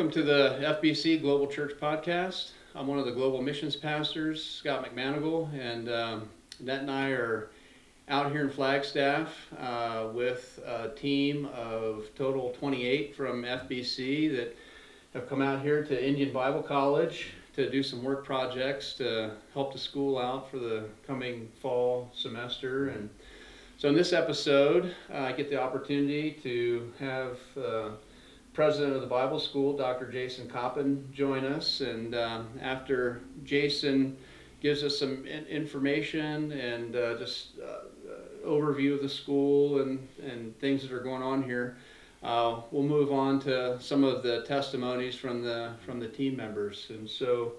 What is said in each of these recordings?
Welcome to the FBC Global Church Podcast. I'm one of the global missions pastors, Scott McManigal, and um, Annette and I are out here in Flagstaff uh, with a team of total 28 from FBC that have come out here to Indian Bible College to do some work projects to help the school out for the coming fall semester. And so, in this episode, uh, I get the opportunity to have uh, president of the Bible School, Dr. Jason Koppen, join us. And um, after Jason gives us some in- information and uh, just uh, overview of the school and, and things that are going on here, uh, we'll move on to some of the testimonies from the from the team members. And so,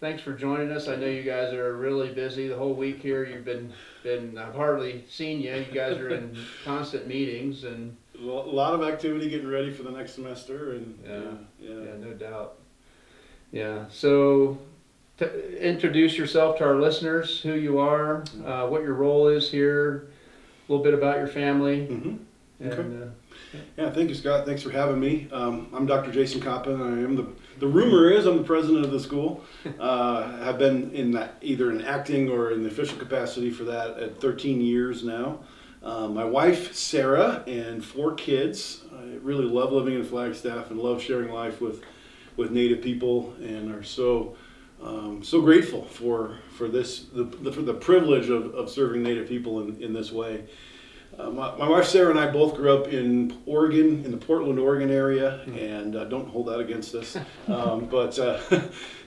thanks for joining us. I know you guys are really busy the whole week here. You've been been I've hardly seen you. You guys are in constant meetings and. A lot of activity getting ready for the next semester, and Yeah. yeah, yeah. Yeah, no doubt. Yeah, so t- introduce yourself to our listeners, who you are, uh, what your role is here, a little bit about your family. Mhm. And, Okay. uh, Yeah, thank you, Scott. Thanks for having me. Um, I'm Dr. Jason Koppen. I am the. The rumor is I'm the president of the school. Uh, have been in that either in acting or in the official capacity for that at 13 years now. Uh, my wife Sarah and four kids. I really love living in Flagstaff and love sharing life with with Native people and are so um, so grateful for for this the, the for the privilege of, of serving Native people in, in this way. Uh, my, my wife Sarah and I both grew up in Oregon, in the Portland, Oregon area, and uh, don't hold that against us. Um, but uh,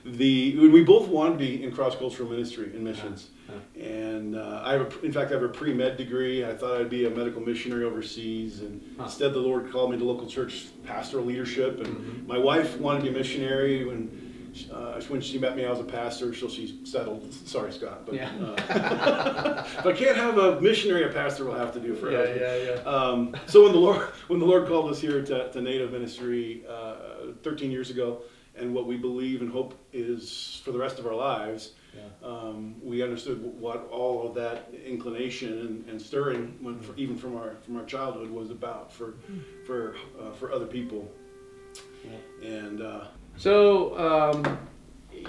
the we both wanted to be in cross cultural ministry and missions, and uh, I have a, in fact I have a pre med degree. I thought I'd be a medical missionary overseas, and Huh. instead the Lord called me to local church pastoral leadership. And Mhm. my wife wanted to be a missionary when. Uh, when she met me, I was a pastor, so she settled. Sorry, Scott, but Yeah. uh, if I can't have a missionary, a pastor will have to do for us. yeah, yeah, yeah. Um, so when the Lord when the Lord called us here to, to Native Ministry uh, 13 years ago, and what we believe and hope is for the rest of our lives, Yeah. um, we understood what all of that inclination and, and stirring, when, for, even from our from our childhood, was about for for uh, for other people. And uh, So, um,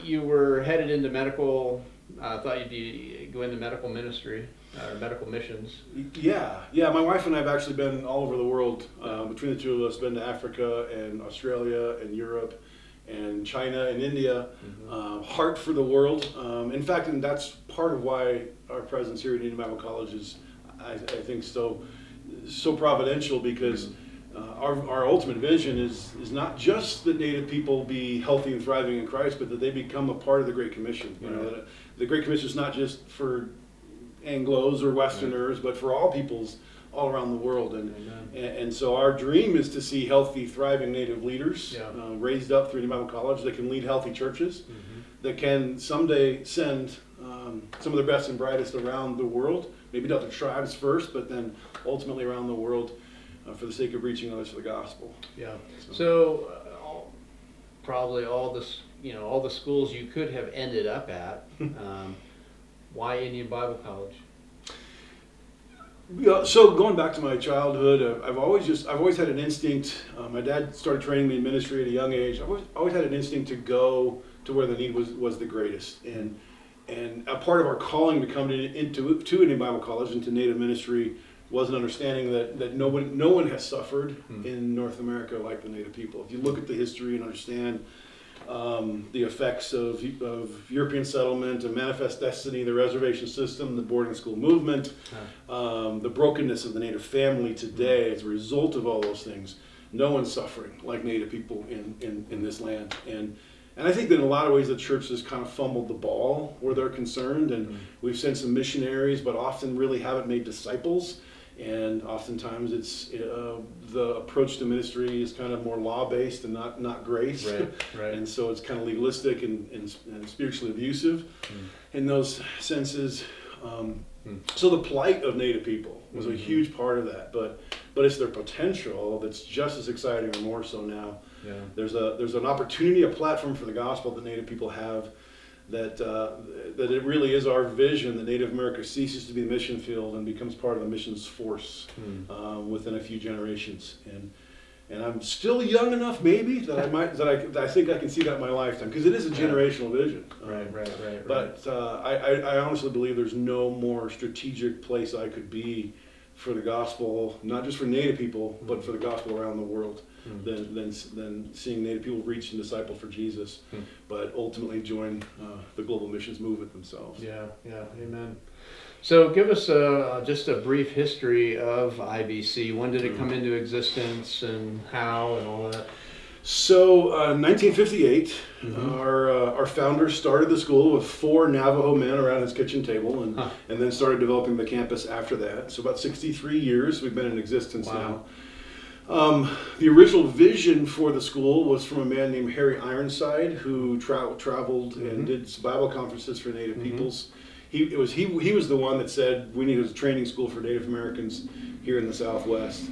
you were headed into medical, I uh, thought you'd be go into medical ministry, uh, or medical missions. Yeah, yeah. My wife and I have actually been all over the world. Uh, between the two of us, been to Africa and Australia and Europe, and China and India. Uh, heart for the world. Um, in fact, and that's part of why our presence here at Indian Bible College is, I, I think, so so providential because. Uh, our, our ultimate vision is, is not just that Native people be healthy and thriving in Christ, but that they become a part of the Great Commission. You know, Right. that the Great Commission is not just for Anglo's or Westerners, but for all peoples all around the world. And, and, and so our dream is to see healthy, thriving Native leaders Yeah. uh, raised up through the Bible College that can lead healthy churches, Mhm. that can someday send um, some of the best and brightest around the world, maybe not the tribes first, but then ultimately around the world uh, for the sake of reaching others for the gospel. Yeah. So- uh, all, probably all this, you know, all the schools you could have ended up at. Um, why Indian Bible College? Yeah, so going back to my childhood, uh, I've always just I've always had an instinct. Uh, my dad started training me in ministry at a young age. I've always, always had an instinct to go to where the need was was the greatest, and and a part of our calling to come to, into to Indian Bible College into Native ministry was an understanding that that no one no one has suffered Hmm. in North America like the Native people. If you look at the history and understand um, the effects of, of European settlement and manifest destiny, the reservation system, the boarding school movement, um, the brokenness of the Native family today as a result of all those things. No one's suffering like Native people in, in, in this land. And, and I think that in a lot of ways the church has kind of fumbled the ball where they're concerned. And Mm. we've sent some missionaries, but often really haven't made disciples. And oftentimes it's uh, the approach to ministry is kind of more law based and not, not grace. Right, right. and so it's kind of legalistic and, and, and spiritually abusive in those senses. Um, Hmm. so the plight of Native people was a Mhm. huge part of that, but but it's their potential that's just as exciting or more so now. Yeah. There's a there's an opportunity, a platform for the gospel that Native people have. That uh, that it really is our vision that Native America ceases to be a mission field and becomes part of the missions force Hmm. um, within a few generations. And and I'm still young enough, maybe that I might that I, that I think I can see that in my lifetime because it is a Yeah. generational vision. Right, Um, right, right, right. But uh, I, I, I honestly believe there's no more strategic place I could be for the gospel, not just for Native people, but for the gospel around the world, Hmm. than, than, than seeing Native people reach and disciple for Jesus, Hmm. but ultimately join uh, the global missions movement themselves. Yeah, yeah, amen. So give us a, just a brief history of IBC. When did it come into existence and how and all that? So, uh, 1958, Mhm. our uh, our founder started the school with four Navajo men around his kitchen table, and Huh. and then started developing the campus after that. So, about 63 years we've been in existence Wow. now. Um, the original vision for the school was from a man named Harry Ironside, who tra- traveled Mhm. and did Bible conferences for Native Mhm. peoples. He it was he he was the one that said we need a training school for Native Americans here in the Southwest.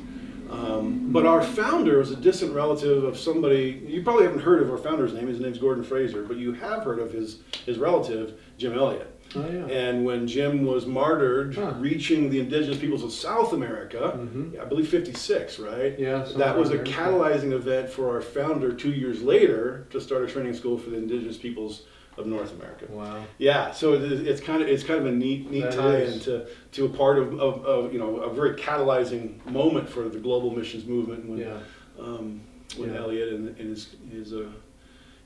Um, but our founder was a distant relative of somebody you probably haven't heard of our founder's name. His name's Gordon Fraser, but you have heard of his his relative Jim Elliot. Oh, yeah. And when Jim was martyred, Huh. reaching the indigenous peoples of South America, Mhm. I believe 56, right? Yeah, That was a catalyzing event for our founder two years later to start a training school for the indigenous peoples of North America. Wow. Yeah, so it is, it's kind of it's kind of a neat neat That tie is. into to a part of, of, of you know a very catalyzing moment for the global missions movement when Yeah. um, when Yeah. Elliot and, and his his uh,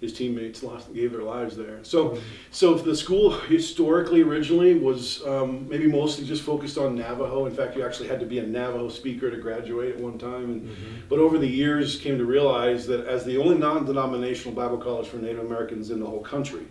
his teammates lost gave their lives there. So Mhm. so the school historically originally was um, maybe mostly just focused on Navajo. In fact, you actually had to be a Navajo speaker to graduate at one time. And, Mhm. but over the years, came to realize that as the only non-denominational Bible college for Native Americans in the whole country,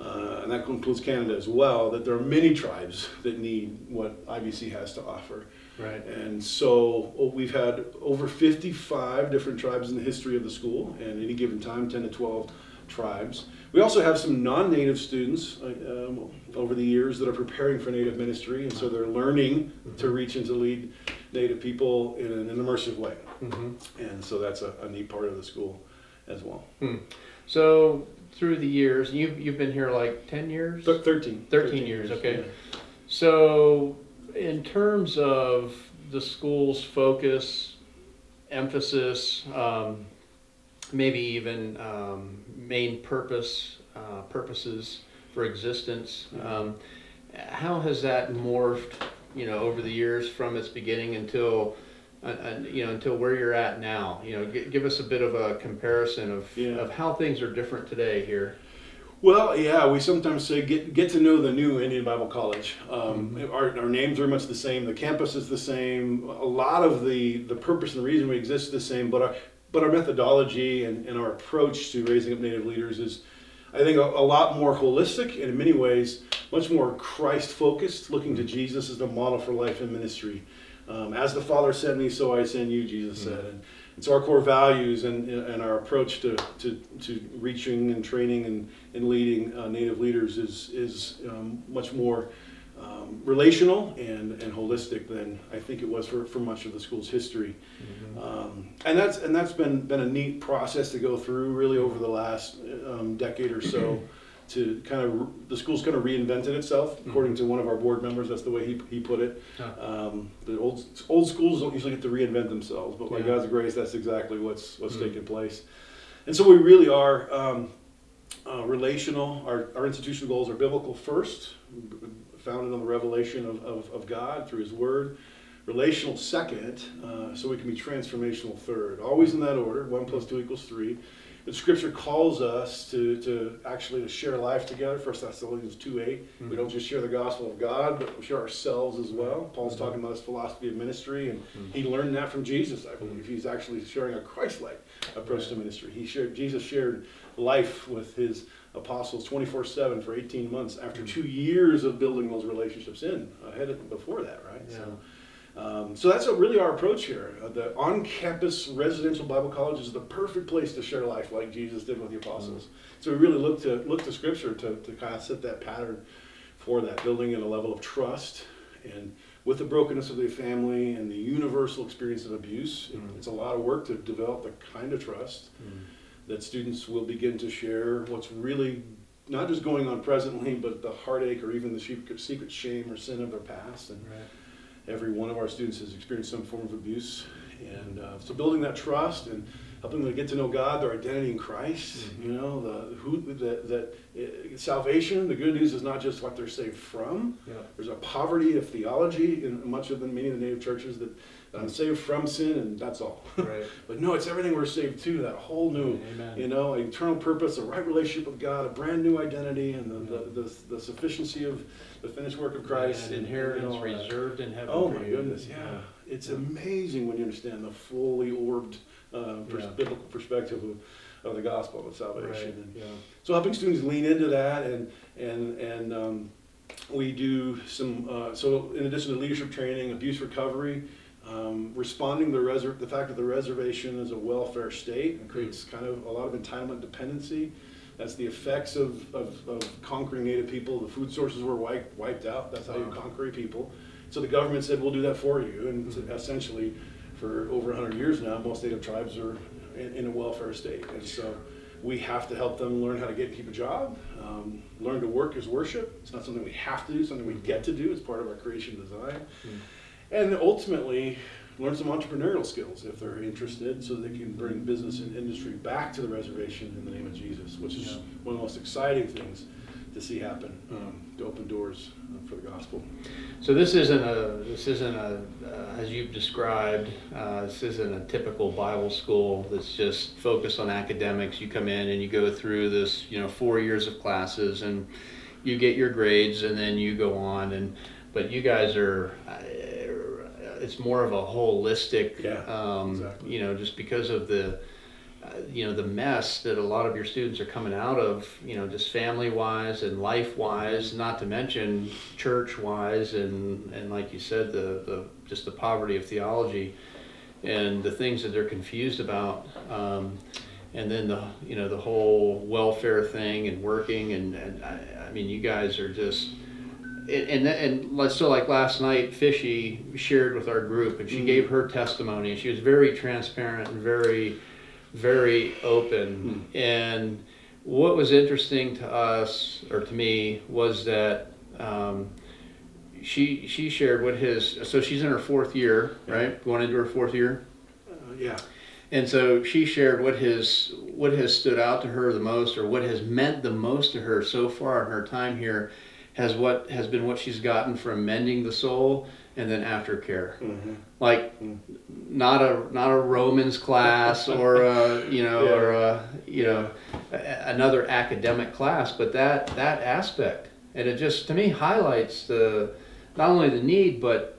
uh, and that includes Canada as well, that there are many tribes that need what IBC has to offer. Right. And so oh, we've had over 55 different tribes in the history of the school, and any given time, 10 to 12 tribes. We also have some non-native students uh, um, over the years that are preparing for native ministry, and so they're learning to reach and to lead native people in an, immersive way. hmm And so that's a, a neat part of the school as well. So through the years, you've you've been here like ten years. Th- 13. 13 years, okay. yeah. So in terms of the school's focus, emphasis, um, maybe even um, main purpose, uh, purposes for existence, um, how has that morphed? You know, over the years from its beginning until. Uh, uh, you know, until where you're at now, you know, g- give us a bit of a comparison of, Yeah. of how things are different today here. Well, yeah, we sometimes say get get to know the new Indian Bible College. Um, Mm-hmm. our, our names are much the same. The campus is the same. A lot of the the purpose and the reason we exist is the same. But our but our methodology and, and our approach to raising up Native leaders is, I think, a, a lot more holistic and in many ways much more Christ focused, looking to Jesus as the model for life and ministry. Um, as the Father sent me, so I send you, Jesus said. And, so our core values and, and our approach to, to, to reaching and training and, and leading uh, Native leaders is, is um, much more um, relational and, and holistic than I think it was for, for much of the school's history. Um, and that's and that's been been a neat process to go through really over the last um, decade or so to kind of the school's kind of reinvented itself according to one of our board members that's the way he, he put it Huh. um, the old old schools don't usually get to reinvent themselves but by Yeah. God's grace that's exactly what's what's Mm. taking place and so we really are um, uh, relational our, our institutional goals are biblical first founded on the revelation of, of, of God through his word relational second, uh, so we can be transformational third. Always in that order. One plus two equals three. The Scripture calls us to, to actually to share life together. First Thessalonians two eight. We mm-hmm. don't just share the gospel of God, but we share ourselves as well. Paul's mm-hmm. talking about his philosophy of ministry, and mm-hmm. he learned that from Jesus. I believe he's actually sharing a Christ-like approach to ministry. He shared Jesus shared life with his apostles 24 7 for 18 months after two years of building those relationships in ahead of before that right Yeah. so um, so that's really our approach here. Uh, the on-campus residential Bible college is the perfect place to share life, like Jesus did with the apostles. So we really look to look to Scripture to, to kind of set that pattern for that, building in a level of trust and with the brokenness of the family and the universal experience of abuse. Mm. It's a lot of work to develop the kind of trust that students will begin to share what's really not just going on presently, but the heartache or even the secret secret shame or sin of their past. And Right. Every one of our students has experienced some form of abuse. And uh, so building that trust and helping them to get to know God, their identity in Christ, Mm-hmm. you know, the who that that uh, salvation. The good news is not just what they're saved from. Yeah. There's a poverty of theology in much of the many of the native churches that I'm saved from sin and that's all. Right. but no, it's everything we're saved to. That whole new, Amen. you know, eternal purpose, a right relationship with God, a brand new identity, and the the, the, the sufficiency of the finished work of Christ. And and- and inheritance that. reserved in heaven. Oh my you. goodness, yeah. It's Yeah. amazing when you understand the fully orbed uh, pers- Yeah. biblical perspective of, of the gospel of salvation. Right. And Yeah. so helping students lean into that and and and um, we do some uh, so in addition to leadership training, abuse recovery, um, responding to the reser- the fact that the reservation is a welfare state and creates kind of a lot of entitlement dependency. That's the effects of, of, of conquering Native people. The food sources were wiped, wiped out. That's how you conquer people. So the government said, we'll do that for you. And Mhm. essentially, for over 100 years now, most Native tribes are in, in a welfare state. And so we have to help them learn how to get keep a job, um, learn to work as worship. It's not something we have to do, something we get to do. It's part of our creation design. Mm. And ultimately, learn some entrepreneurial skills if they're interested so they can bring business and industry back to the reservation in the name of Jesus, which is Yeah. one of the most exciting things to see happen, um, to open doors uh, for the gospel. So this isn't a this isn't a uh, as you've described. Uh, this isn't a typical Bible school that's just focused on academics. You come in and you go through this, you know, four years of classes, and you get your grades, and then you go on. And but you guys are. It's more of a holistic, Yeah, um, exactly. you know, just because of the, uh, you know, the mess that a lot of your students are coming out of, you know, just family wise and life wise, not to mention church wise, and and like you said, the the just the poverty of theology, and the things that they're confused about. Um, and then the you know the whole welfare thing and working and, and I, I mean you guys are just and and, let's so like last night fishy shared with our group and she Mhm. gave her testimony and she was very transparent and very very open. And what was interesting to us or to me was that um, she she shared what his so she's in her fourth year right? Going into her fourth year? Uh, yeah. and so she shared what has what has stood out to her the most, or what has meant the most to her so far in her time here, has what has been what she's gotten from mending the soul and then aftercare. hmm Like Mm. not a not a Romans class or a, you know Yeah. or a, you know a, another academic class, but that that aspect, and it just to me highlights the not only the need but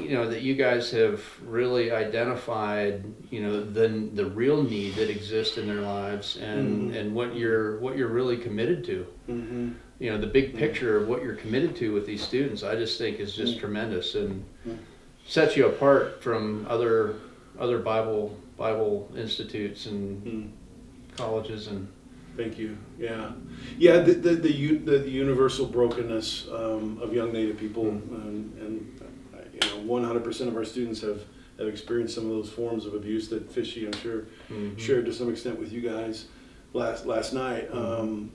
you know that you guys have really identified you know the the real need that exists in their lives and Mhm. and what you're what you're really committed to hmm you know the big picture of what you're committed to with these students i just think is just Mm. tremendous and Mm. sets you apart from other other bible bible institutes and Mm. colleges and Thank you. Yeah, yeah. The the the, the, the universal brokenness um, of young Native people, and, and uh, you know, one hundred percent of our students have have experienced some of those forms of abuse that Fishy, I'm sure, Mhm. shared to some extent with you guys last last night. Um,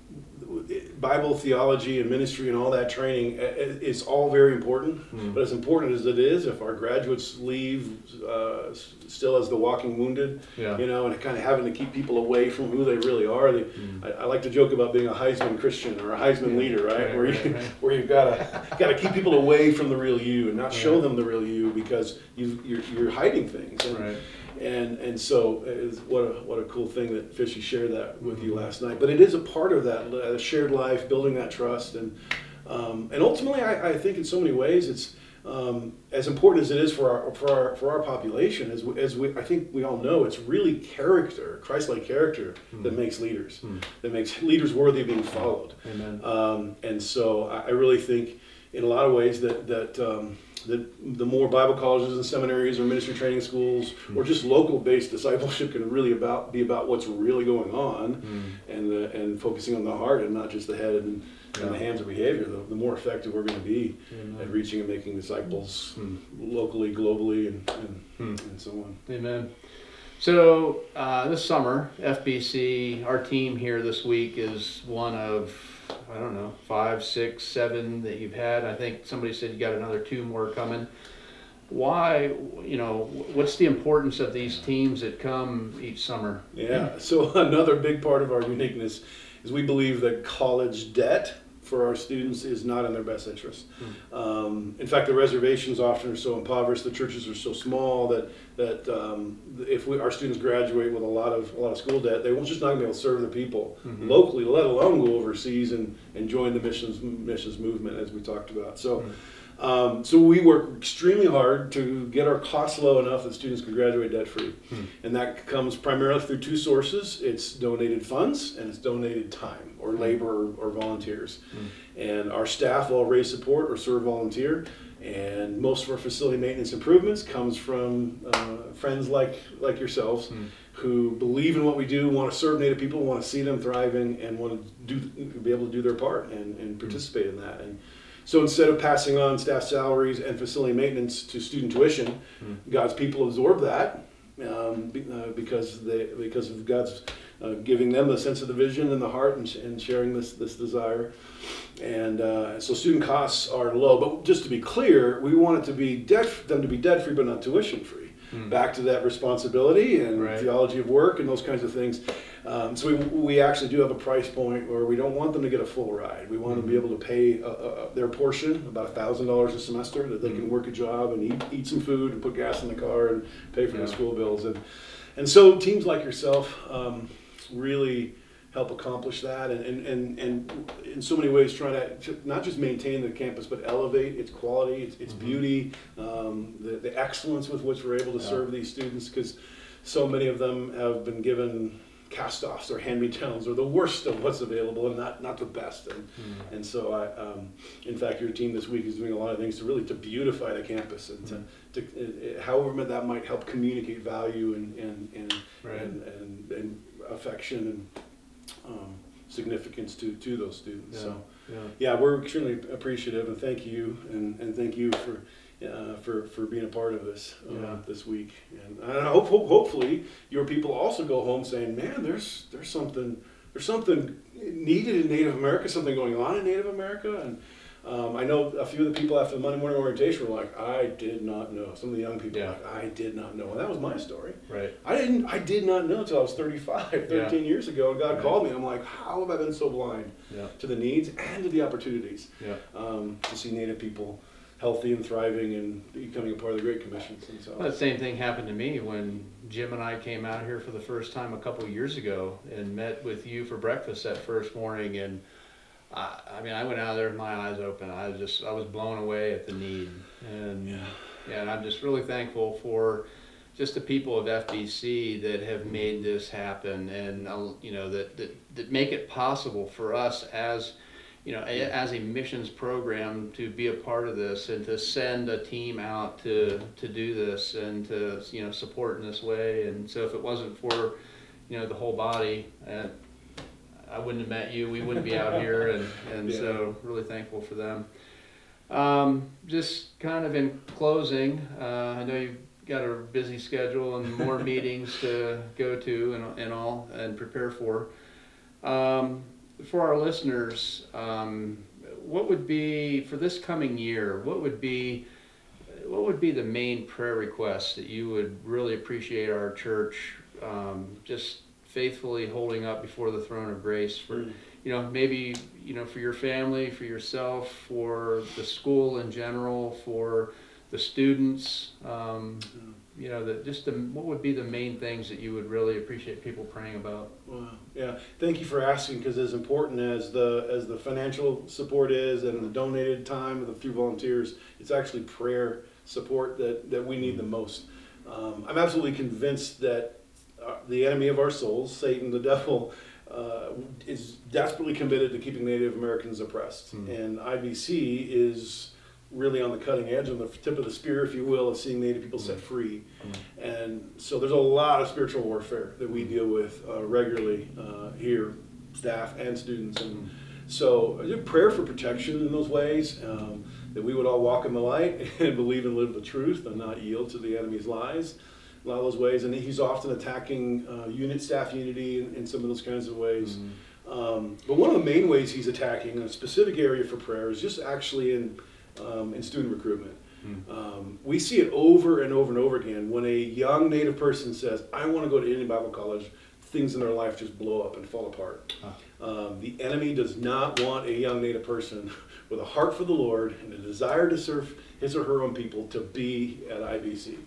Bible theology and ministry and all that training uh, uh, is all very important. Mm. But as important as it is, if our graduates leave uh, still as the walking wounded, yeah you know, and kind of having to keep people away from who they really are. They, Mm. I, I like to joke about being a Heisman Christian or a Heisman Yeah. leader, right? Right, where you right. where you've got to got to keep people away from the real you and not show them the real you because you you're, you're hiding things. And, right and and so what a what a cool thing that Fishy shared that with you Mhm. last night. But it is a part of that uh, shared life, building that trust, and um, and ultimately, I, I think in so many ways, it's um, as important as it is for our for our for our population. As we, as we I think we all know, it's really character, Christ-like character, that Mhm. makes leaders, Mm. that makes leaders worthy of being followed. amen Um, and so I, I really think, in a lot of ways, that that that the more Bible colleges and seminaries or ministry training schools or just local based discipleship can really about be about what's really going on Mm. and the, and focusing on the heart and not just the head and, and the hands of behavior. The, the more effective we're going to be Amen. at reaching and making disciples Mm. locally, globally, and and, Hmm. and so on. Amen. So uh, this summer, FBC, our team here this week is one of I don't know five, six, seven that you've had. I think somebody said you got another two more coming. why, you know, what's the importance of these teams that come each summer? Yeah. So another big part of our uniqueness is we believe that college debt for our students is not in their best interest. Um, in fact, the reservations often are so impoverished, the churches are so small that that um, if we, our students graduate with a lot of a lot of school debt, they won't just not gonna be able to serve the people locally, let alone go overseas and, and join the missions missions movement as we talked about. So. Um, so we work extremely hard to get our costs low enough that students can graduate debt free, and that comes primarily through two sources: it's donated funds and it's donated time or labor or, or volunteers. And our staff all raise support or serve volunteer, and most of our facility maintenance improvements comes from uh, friends like like yourselves. Who believe in what we do, want to serve Native people, want to see them thriving, and want to do be able to do their part and, and participate in that. And so instead of passing on staff salaries and facility maintenance to student tuition, God's people absorb that um, be- uh, because they because of God's uh, giving them the sense of the vision and the heart and, sh- and sharing this this desire. And uh, so student costs are low, but just to be clear, we want it to be debt them to be debt free, but not tuition free. Back to that responsibility and Right. theology of work and those kinds of things. Um, so we, we actually do have a price point where we don't want them to get a full ride. We want them to be able to pay uh, uh, their portion, about thousand dollars a semester, that they can work a job and eat, eat some food and put gas in the car and pay for Yeah. the school bills. And and so teams like yourself um, really help accomplish that and, and, and, and in so many ways trying to, to not just maintain the campus but elevate its quality its, its beauty um, the, the excellence with which we're able to Yeah. serve these students because so many of them have been given cast-offs or hand-me-downs or the worst of what's available and not, not the best and, and so I, um, in fact your team this week is doing a lot of things to really to beautify the campus and to, to uh, however that might help communicate value and, and, and, Right. and, and, and affection and um, significance to, to those students. So Yeah. yeah, we're extremely appreciative and thank you and, and thank you for uh, for for being a part of this uh, Yeah. this week. And I hope, hope hopefully your people also go home saying, man, there's there's something there's something needed in Native America, something going on in Native America, and. Um, I know a few of the people after the Monday morning orientation were like, I did not know. Some of the young people were Yeah. like, I did not know. And that was my story. Right. I didn't. I did not know until I was 35, 13 years ago, and God Right. called me. I'm like, how have I been so blind Yeah. to the needs and to the opportunities Yeah. um, to see Native people healthy and thriving and becoming a part of the Great Commissions? And so, Well, the same thing happened to me when Jim and I came out here for the first time a couple of years ago and met with you for breakfast that first morning. And I, I mean, I went out there with my eyes open. I was just, I was blown away at the need. And yeah, yeah, and I'm just really thankful for just the people of FBC that have made this happen and, uh, you know, that, that, that make it possible for us as, you know, a, as a missions program to be a part of this and to send a team out to, to do this and to, you know, support in this way. And so if it wasn't for, you know, the whole body, uh, I wouldn't have met you, we wouldn't be out here and, and so really thankful for them. Um, just kind of in closing, uh, I know you've got a busy schedule and more meetings to go to and, and all and prepare for. Um, for our listeners, um, what would be for this coming year? What would be what would be the main prayer requests that you would really appreciate our church um, just faithfully holding up before the throne of grace for you know maybe you know for your family for yourself for the school in general for the students um, you know that just the, what would be the main things that you would really appreciate people praying about Wow. Yeah. Thank you for asking because as important as the as the financial support is and the donated time of the few volunteers, it's actually prayer support that, that we need the most. Um, I'm absolutely convinced that uh, the enemy of our souls, Satan, the devil, uh, is desperately committed to keeping Native Americans oppressed, Hmm. and IBC is really on the cutting edge, on the tip of the spear, if you will, of seeing Native people set free. And so there's a lot of spiritual warfare that we deal with uh, regularly uh, here, staff and students. And so uh, prayer for protection in those ways, um, that we would all walk in the light and believe and live the truth and not yield to the enemy's lies. A lot of those ways, and he's often attacking uh, unit staff unity in, in some of those kinds of ways. Um, but one of the main ways he's attacking a specific area for prayer is just actually in um, in student recruitment. Um, we see it over and over and over again when a young Native person says, "I want to go to Indian Bible College." Things in their life just blow up and fall apart. Um, the enemy does not want a young Native person with a heart for the Lord and a desire to serve his or her own people to be at IBC.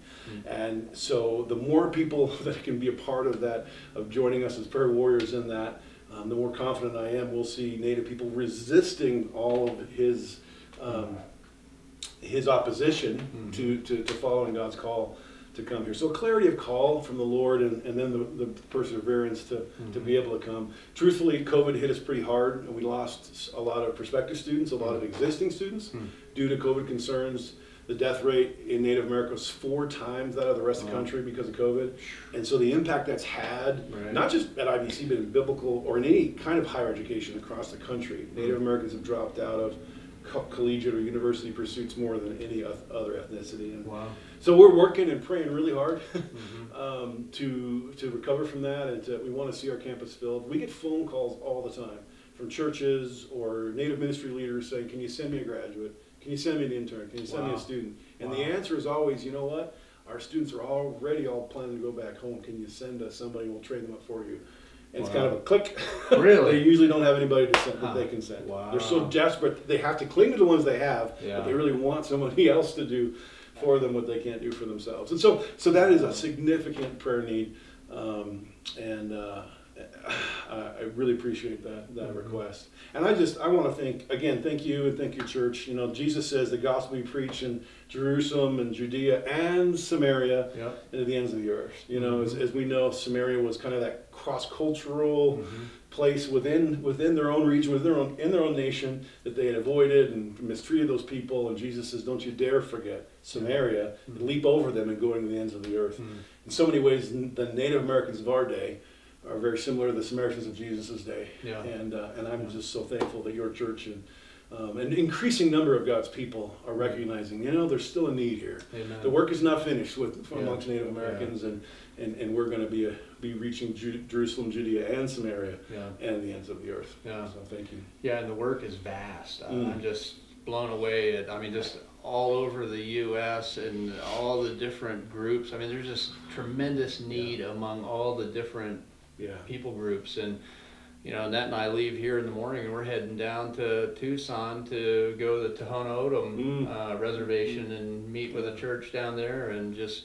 And so, the more people that can be a part of that, of joining us as prayer warriors in that, um, the more confident I am we'll see Native people resisting all of his um, his opposition mm-hmm. to, to, to following God's call to come here. So clarity of call from the Lord and, and then the, the perseverance to, to be mm-hmm. able to come. Truthfully, COVID hit us pretty hard and we lost a lot of prospective students, a lot of mm-hmm. existing students due to COVID concerns. The death rate in Native America was four times that of the rest of the country because of COVID. And so the impact that's had, Right. not just at IBC, but in biblical or in any kind of higher education across the country, Native Americans have dropped out of co- collegiate or university pursuits more than any oth- other ethnicity. And Wow. so we're working and praying really hard um, to to recover from that, and to, we want to see our campus filled. We get phone calls all the time from churches or Native ministry leaders saying, "Can you send me a graduate? Can you send me an intern? Can you send me a student?" And the answer is always, "You know what? Our students are already all planning to go back home. Can you send us somebody? We'll train them up for you." It's Wow. kind of a click. Really? they usually don't have anybody to send that they can send. Wow. They're so desperate they have to cling to the ones they have, Yeah. but they really want somebody else to do for them what they can't do for themselves. And so, so that is a significant prayer need, um, and uh, I I really appreciate that that Mhm. request. And I just I want to thank again, thank you and thank your church. You know, Jesus says the gospel we preach in Jerusalem and Judea and Samaria Yep. and to the ends of the earth. You know, as, Mhm. as we know, Samaria was kind of that cross-cultural Mhm. place within within their own region, within their own in their own nation that they had avoided and mistreated those people. And Jesus says, "Don't you dare forget Samaria and leap over them and go into the ends of the earth." Mhm. In so many ways, the Native Americans of our day are very similar to the Samaritans of Jesus' day. Yeah. And uh, and I'm just so thankful that your church and um, an increasing number of God's people are recognizing, you know, there's still a need here. Amen. The work is not finished with Yeah. amongst Native Yeah. Americans, and, and, and we're going to be a, be reaching Ju- Jerusalem, Judea, and Samaria, Yeah. and the ends of the earth. Yeah. So thank you. Yeah, and the work is vast. Mm. I'm just blown away at, I mean, just all over the U.S. and all the different groups. I mean, there's just tremendous need among all the different Yeah. people groups. And, you know, Annette and I leave here in the morning and we're heading down to Tucson to go to the Tohono O'odham Mm. uh, reservation and meet with a church down there and just,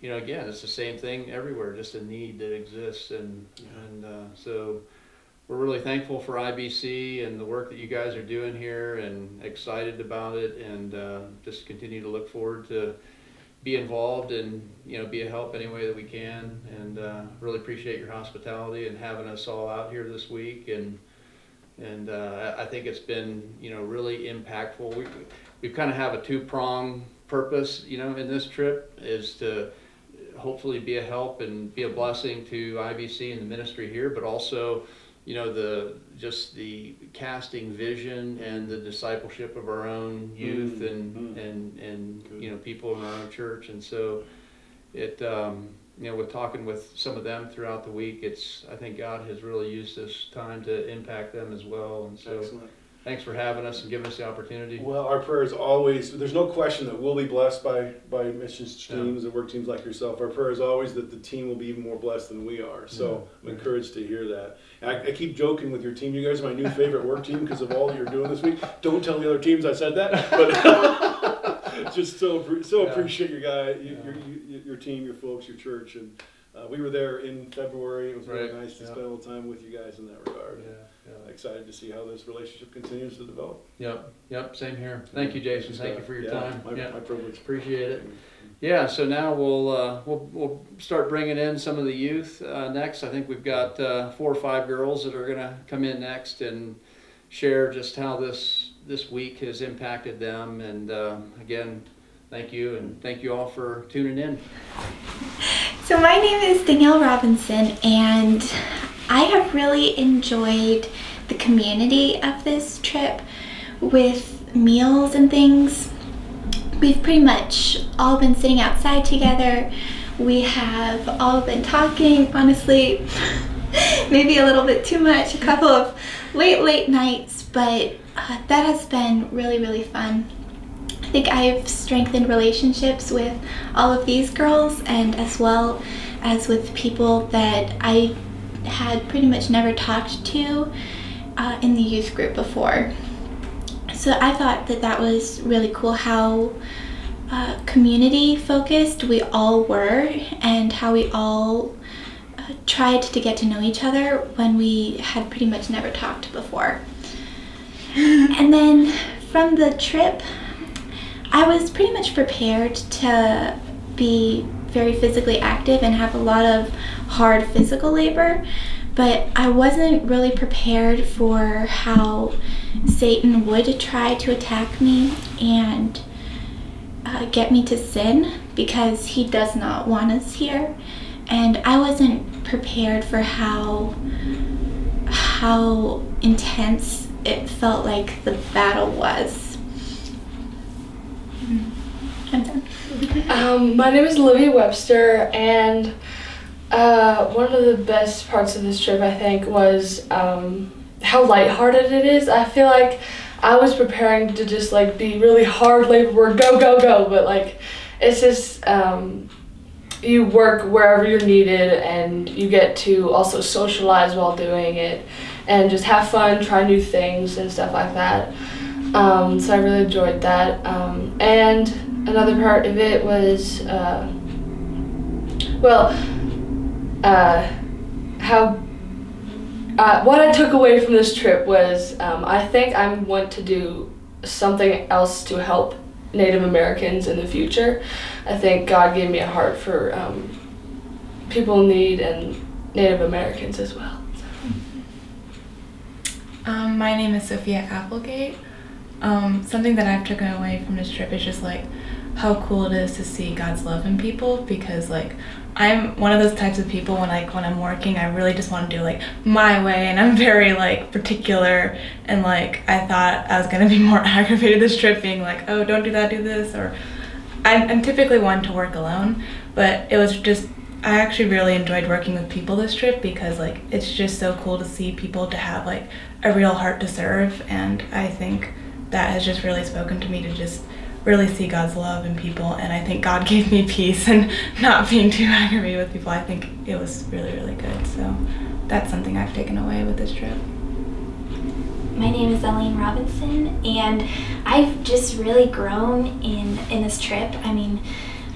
you know, again, it's the same thing everywhere, just a need that exists. And, Yeah. and uh, so we're really thankful for IBC and the work that you guys are doing here and excited about it and uh, just continue to look forward to be involved and you know be a help any way that we can and uh, really appreciate your hospitality and having us all out here this week and and uh, I think it's been you know really impactful. We we kind of have a two prong purpose you know in this trip is to hopefully be a help and be a blessing to IBC and the ministry here, but also you know the just the casting vision and the discipleship of our own youth Mm, and mm. and and Good. you know people in our own church and so it um, you know with talking with some of them throughout the week it's I think God has really used this time to impact them as well and so Excellent. thanks for having us and giving us the opportunity Well, our prayer is always, there's no question that we'll be blessed by, by missions Yeah. teams and work teams like yourself. Our prayer is always that the team will be even more blessed than we are. So I'm encouraged to hear that. I, I keep joking with your team. You guys are my new favorite work team because of all that you're doing this week. Don't tell the other teams I said that, but just so so Yeah. appreciate your guy, you, Yeah. Your, team, your folks, your church, and uh, we were there in February. It was really Right. nice to Yeah. spend a little time with you guys in that regard. yeah, yeah. Excited to see how this relationship continues to develop. Yep, yep, same here. Thank you, Jason. Thank you for your Yeah, time. My, Yeah, my privilege. appreciate it. Yeah, so now we'll uh, we'll we'll start bringing in some of the youth uh, next. I think we've got uh, four or five girls that are gonna come in next and share just how this this week has impacted them. And uh, again, thank you and thank you all for tuning in. So, my name is Danielle Robinson, and I have really enjoyed the community of this trip with meals and things. We've pretty much all been sitting outside together. We have all been talking, honestly, maybe a little bit too much, a couple of late, late nights, but uh, that has been really, really fun. I think I've strengthened relationships with all of these girls and as well as with people that I had pretty much never talked to uh, in the youth group before. So I thought that that was really cool how uh, community focused we all were and how we all uh, tried to get to know each other when we had pretty much never talked before. and then from the trip, I was pretty much prepared to be very physically active and have a lot of hard physical labor, but I wasn't really prepared for how Satan would try to attack me and uh, get me to sin because he does not want us here. And I wasn't prepared for how how intense it felt like the battle was. Um, my name is Olivia Webster, and uh, one of the best parts of this trip, I think, was um, how lighthearted it is. I feel like I was preparing to just like be really hard labor work, go go go, but like it's just um, you work wherever you're needed, and you get to also socialize while doing it, and just have fun, try new things and stuff like that. Um, so I really enjoyed that. Um, and another part of it was, uh, well, uh, how uh, what I took away from this trip was um, I think I want to do something else to help Native Americans in the future. I think God gave me a heart for um, people in need and Native Americans as well. Um, my name is Sophia Applegate. Um, something that I've taken away from this trip is just like how cool it is to see God's love in people because like I'm one of those types of people when like when I'm working I really just want to do like my way and I'm very like particular and like I thought I was gonna be more aggravated this trip being like oh don't do that do this or I'm, I'm typically one to work alone but it was just I actually really enjoyed working with people this trip because like it's just so cool to see people to have like a real heart to serve and I think that has just really spoken to me to just really see God's love in people. And I think God gave me peace and not being too aggravated with people. I think it was really, really good. So that's something I've taken away with this trip. My name is Elaine Robinson, and I've just really grown in in this trip. I mean,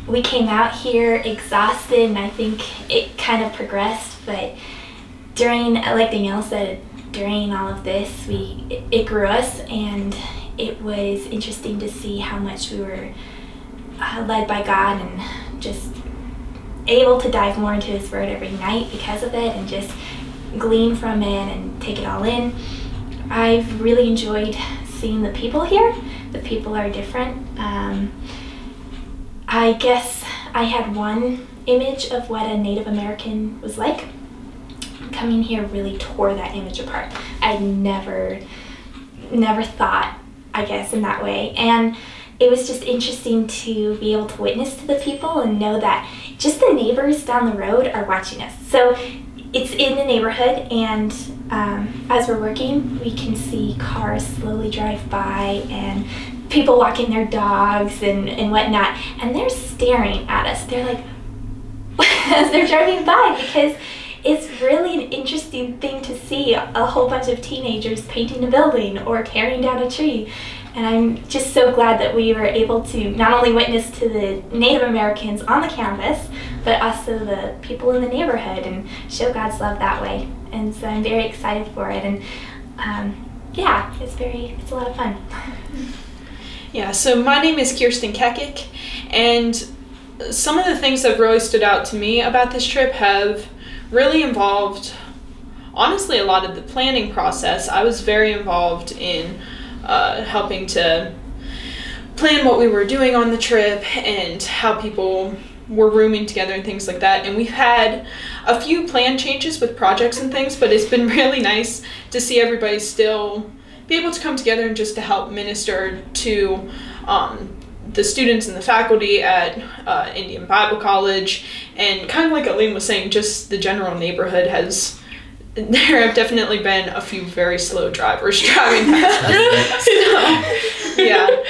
we came out here exhausted, and I think it kind of progressed. But during, like Danielle said, during all of this, we it, it grew us, and it was interesting to see how much we were uh, led by God and just able to dive more into His Word every night because of it and just glean from it and take it all in. I've really enjoyed seeing the people here. The people are different. Um, I guess I had one image of what a Native American was like. Coming here really tore that image apart. I never, never thought I guess, in that way. And it was just interesting to be able to witness to the people and know that just the neighbors down the road are watching us. So it's in the neighborhood, and um, as we're working, we can see cars slowly drive by and people walking their dogs and, and whatnot, and they're staring at us. They're like, as they're driving by, because it's really an interesting thing to see a whole bunch of teenagers painting a building or tearing down a tree. And I'm just so glad that we were able to not only witness to the Native Americans on the campus, but also the people in the neighborhood and show God's love that way. And so I'm very excited for it. And um, yeah, it's very, it's a lot of fun. Yeah, so my name is Kirsten Kekik, and some of the things that really stood out to me about this trip have really involved, honestly, a lot of the planning process. I was very involved in uh, helping to plan what we were doing on the trip and how people were rooming together and things like that. And we've had a few plan changes with projects and things, but it's been really nice to see everybody still be able to come together and just to help minister to um, the students and the faculty at uh, Indian Bible College, and kind of like Aline was saying, just the general neighborhood has. There have definitely been a few very slow drivers driving past us. so, yeah,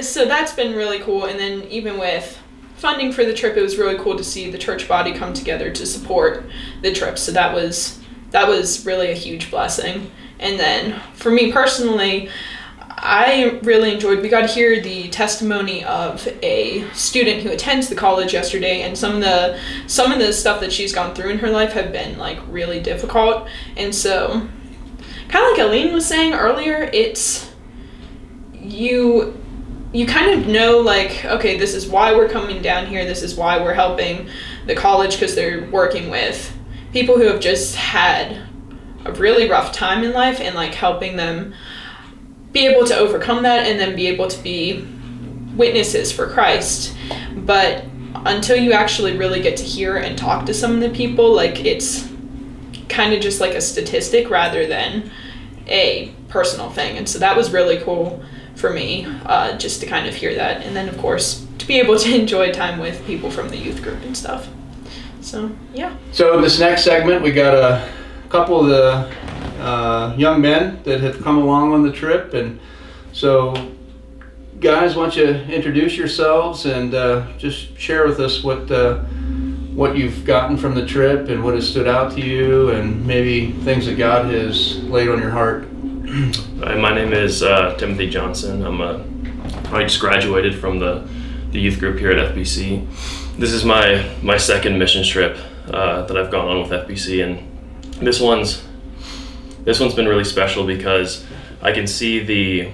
so that's been really cool. And then even with funding for the trip, it was really cool to see the church body come together to support the trip. So that was that was really a huge blessing. And then for me personally, I really enjoyed. We got to hear the testimony of a student who attends the college yesterday, and some of the some of the stuff that she's gone through in her life have been like really difficult. And so, kind of like Aline was saying earlier, it's you you kind of know like okay, this is why we're coming down here. This is why we're helping the college because they're working with people who have just had a really rough time in life and like helping them be able to overcome that and then be able to be witnesses for Christ. But until you actually really get to hear and talk to some of the people, like it's kind of just like a statistic rather than a personal thing. And so that was really cool for me, uh, just to kind of hear that. And then, of course, to be able to enjoy time with people from the youth group and stuff. So, yeah. So this next segment, we got a couple of the uh, young men that have come along on the trip, and so guys, why don't you introduce yourselves and uh, just share with us what uh, what you've gotten from the trip and what has stood out to you, and maybe things that God has laid on your heart. Hi, my name is uh, Timothy Johnson. I'm a I just graduated from the the youth group here at FBC. This is my my second mission trip uh, that I've gone on with FBC, and this one's this one's been really special because I can see the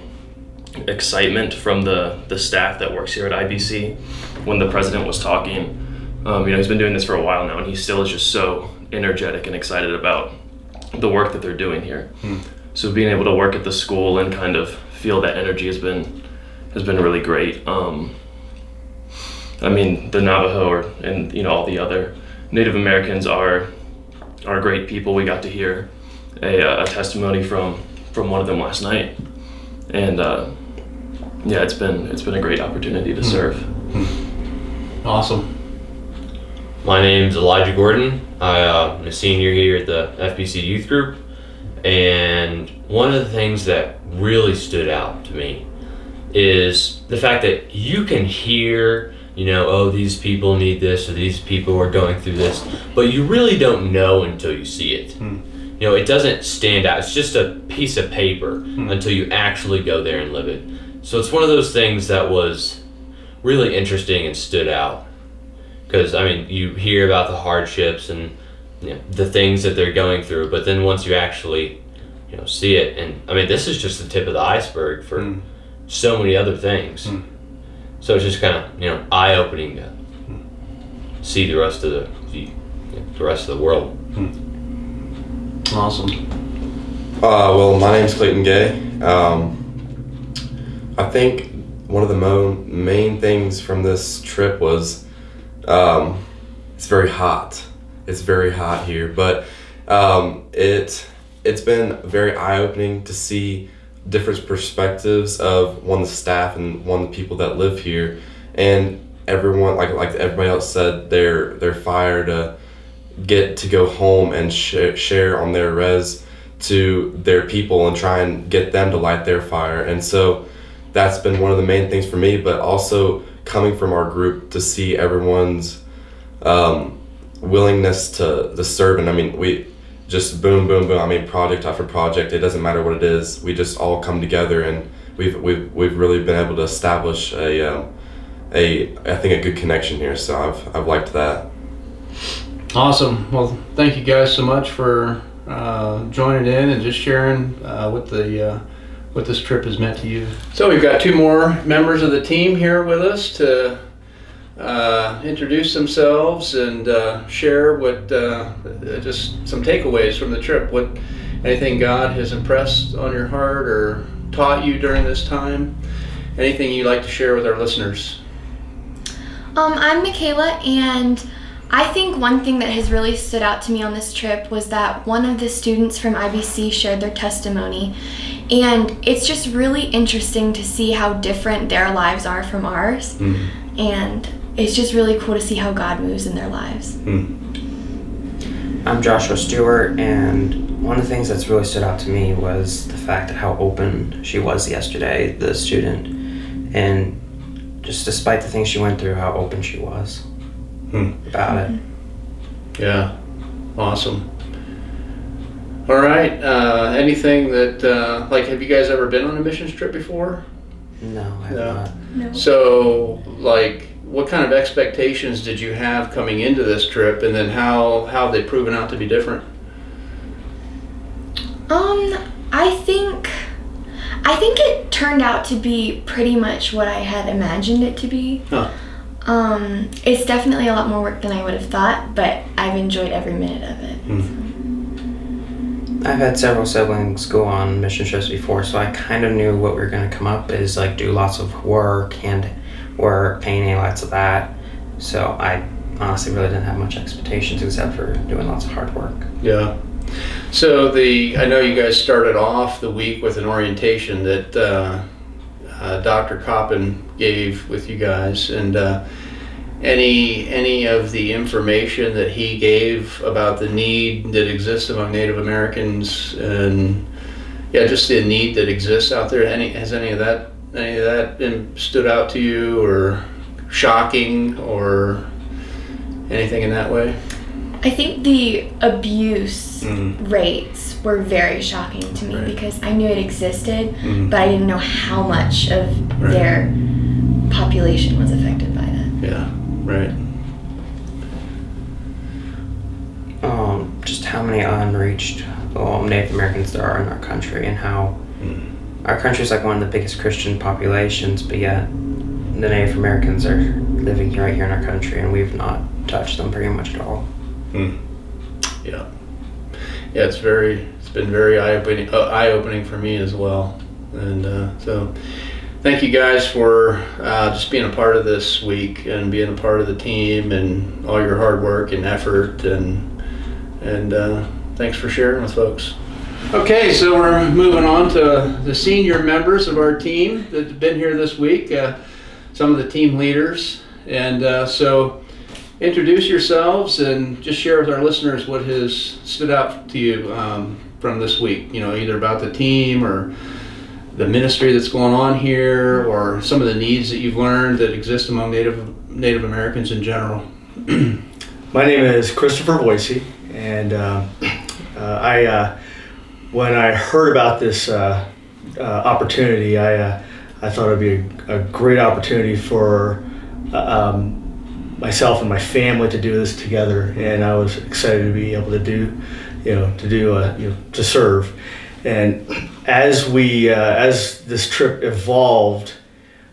excitement from the the staff that works here at IBC when the president was talking. Um, you know, he's been doing this for a while now, and he still is just so energetic and excited about the work that they're doing here. Hmm. So being able to work at the school and kind of feel that energy has been has been really great. Um, I mean, the Navajo or, and you know all the other Native Americans are are great people. We got to hear a, uh, a testimony from from one of them last night, and uh, yeah, it's been it's been a great opportunity to serve. Awesome. My name's Elijah Gordon. I, uh, I'm a senior here at the FBC Youth Group, and one of the things that really stood out to me is the fact that you can hear, you know, oh, these people need this or these people are going through this, but you really don't know until you see it. Hmm. You know, it doesn't stand out. It's just a piece of paper until you actually go there and live it. So it's one of those things that was really interesting and stood out because I mean you hear about the hardships and you know, the things that they're going through, but then once you actually you know see it, and I mean this is just the tip of the iceberg for Mm. so many other things. Mm. So it's just kind of you know eye opening to see the rest of the the, the rest of the world. Awesome. Uh, well, my name's Clayton Gay. Um, I think one of the mo- main things from this trip was um, it's very hot. It's very hot here, but um, it it's been very eye opening to see different perspectives of one the staff and one the people that live here, and everyone like like everybody else said they're they're fire to get to go home and sh- share on their res to their people and try and get them to light their fire. And so that's been one of the main things for me, but also coming from our group to see everyone's um, willingness to the serve. And I mean, we just boom, boom, boom. I mean, project after project, it doesn't matter what it is. We just all come together and we've, we've, we've really been able to establish a, um, a, I think a good connection here. So I've, I've liked that. Awesome. Well, thank you guys so much for uh, joining in and just sharing uh, what the uh, what this trip has meant to you. So we've got two more members of the team here with us to uh, introduce themselves and uh, share what uh, just some takeaways from the trip. What anything God has impressed on your heart or taught you during this time? Anything you'd like to share with our listeners? Um, I'm Michaela, and I think one thing that has really stood out to me on this trip was that one of the students from IBC shared their testimony. And it's just really interesting to see how different their lives are from ours. Hmm. And it's just really cool to see how God moves in their lives. Hmm. I'm Joshua Stewart, and one of the things that's really stood out to me was the fact that how open she was yesterday, the student. And just despite the things she went through, how open she was. About it. Yeah, awesome. All right. Uh, anything that uh, like have you guys ever been on a missions trip before? No, I have No. not. No. So like, what kind of expectations did you have coming into this trip, and then how how have they proven out to be different? Um, I think I think it turned out to be pretty much what I had imagined it to be. Huh. Um, it's definitely a lot more work than I would have thought, but I've enjoyed every minute of it. I've had several siblings go on mission trips before, so I kind of knew what we were going to come up is like do lots of work, hand work, painting, lots of that. So I honestly really didn't have much expectations except for doing lots of hard work. Yeah. So the I know you guys started off the week with an orientation that uh, uh, Dr. Koppen gave with you guys, and uh, any any of the information that he gave about the need that exists among Native Americans, and yeah, just the need that exists out there. Any has any of that any of that been, stood out to you, or shocking, or anything in that way? I think the abuse Mm. rates were very shocking to me Right. because I knew it existed, Mm. but I didn't know how much of Right. their population was affected by that. Yeah. Right. Um, just how many unreached um, Native Americans there are in our country and how our country is like one of the biggest Christian populations, but yet the Native Americans are living right here in our country and we've not touched them pretty much at all. Yeah. Yeah, it's very, it's been very eye opening, uh, for me as well. And uh, so, thank you guys for uh, just being a part of this week and being a part of the team and all your hard work and effort and and uh, thanks for sharing with folks. Okay, so we're moving on to the senior members of our team that have been here this week. Uh, some of the team leaders, and so introduce yourselves and just share with our listeners what has stood out to you um, from this week. You know, either about the team or the ministry that's going on here, or some of the needs that you've learned that exist among Native Native Americans in general. My name is Christopher Voicey, and uh, uh, I, uh, when I heard about this uh, uh, opportunity, I, uh, I thought it'd be a, a great opportunity for um, myself and my family to do this together, and I was excited to be able to do, you know, to do, uh, you know, to serve. And as we, uh, as this trip evolved,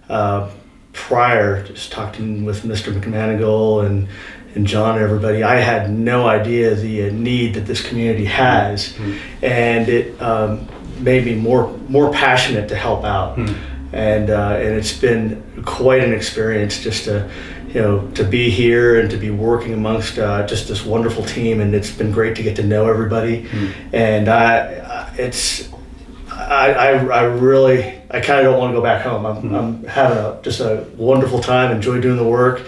uh, prior, just talking with Mr. McManigal and and John and everybody, I had no idea the uh, need that this community has, and it um, made me more more passionate to help out. And uh, and it's been quite an experience just to you know to be here and to be working amongst uh, just this wonderful team, and it's been great to get to know everybody. And I, I it's I, I, I really I kind of don't want to go back home. I'm, I'm having a, just a wonderful time. Enjoy doing the work,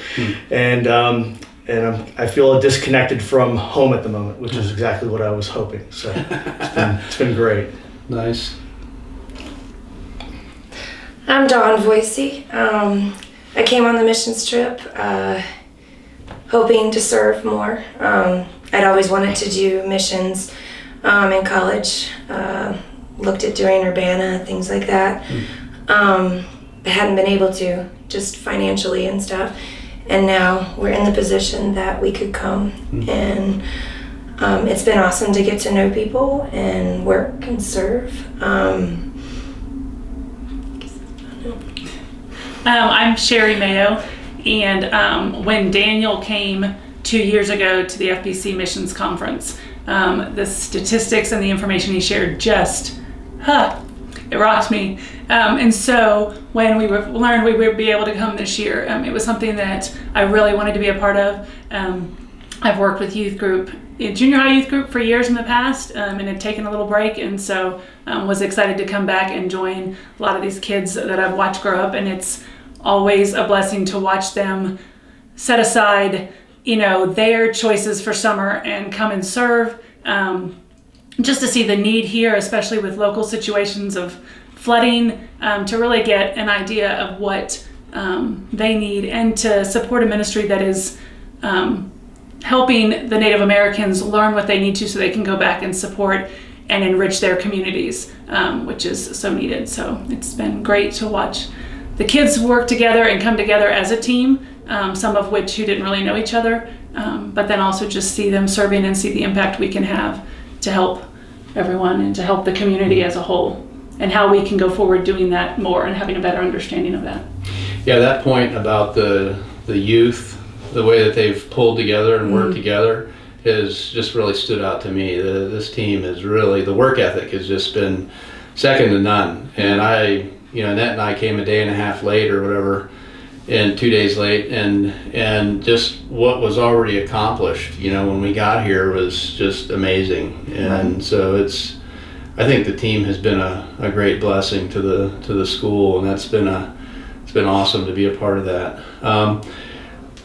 and um, and I'm, I feel disconnected from home at the moment, which is exactly what I was hoping. So it's been, it's been great. Nice. I'm Dawn Voicey. Um, I came on the missions trip uh, hoping to serve more. Um, I'd always wanted to do missions um, in college. Uh, looked at doing Urbana, things like that. Um, but hadn't been able to, just financially and stuff. And now we're in the position that we could come and um, it's been awesome to get to know people and work and serve. Um, Um, I'm Sherry Mayo, and um, when Daniel came two years ago to the FBC Missions Conference, um, the statistics and the information he shared just, huh, it rocked me. Um, and so when we were, learned we would be able to come this year, um, it was something that I really wanted to be a part of. Um, I've worked with youth group, junior high youth group for years in the past, um, and had taken a little break, and so um, was excited to come back and join a lot of these kids that I've watched grow up, and it's always a blessing to watch them set aside, you know, their choices for summer and come and serve. Um, just to see the need here, especially with local situations of flooding, um, to really get an idea of what um, they need and to support a ministry that is um, helping the Native Americans learn what they need to so they can go back and support and enrich their communities, um, which is so needed. So it's been great to watch the kids work together and come together as a team, um, some of which who didn't really know each other, um, but then also just see them serving and see the impact we can have to help everyone and to help the community as a whole and how we can go forward doing that more and having a better understanding of that. Yeah, that point about the the youth, the way that they've pulled together and worked together, has just really stood out to me. The, this team is really the work ethic has just been second to none. And I, you know, and I came a day and a half late or whatever, and two days late, and and just what was already accomplished, you know, when we got here was just amazing. And so it's. I think the team has been a, a great blessing to the to the school, and that's been a it's been awesome to be a part of that. Um,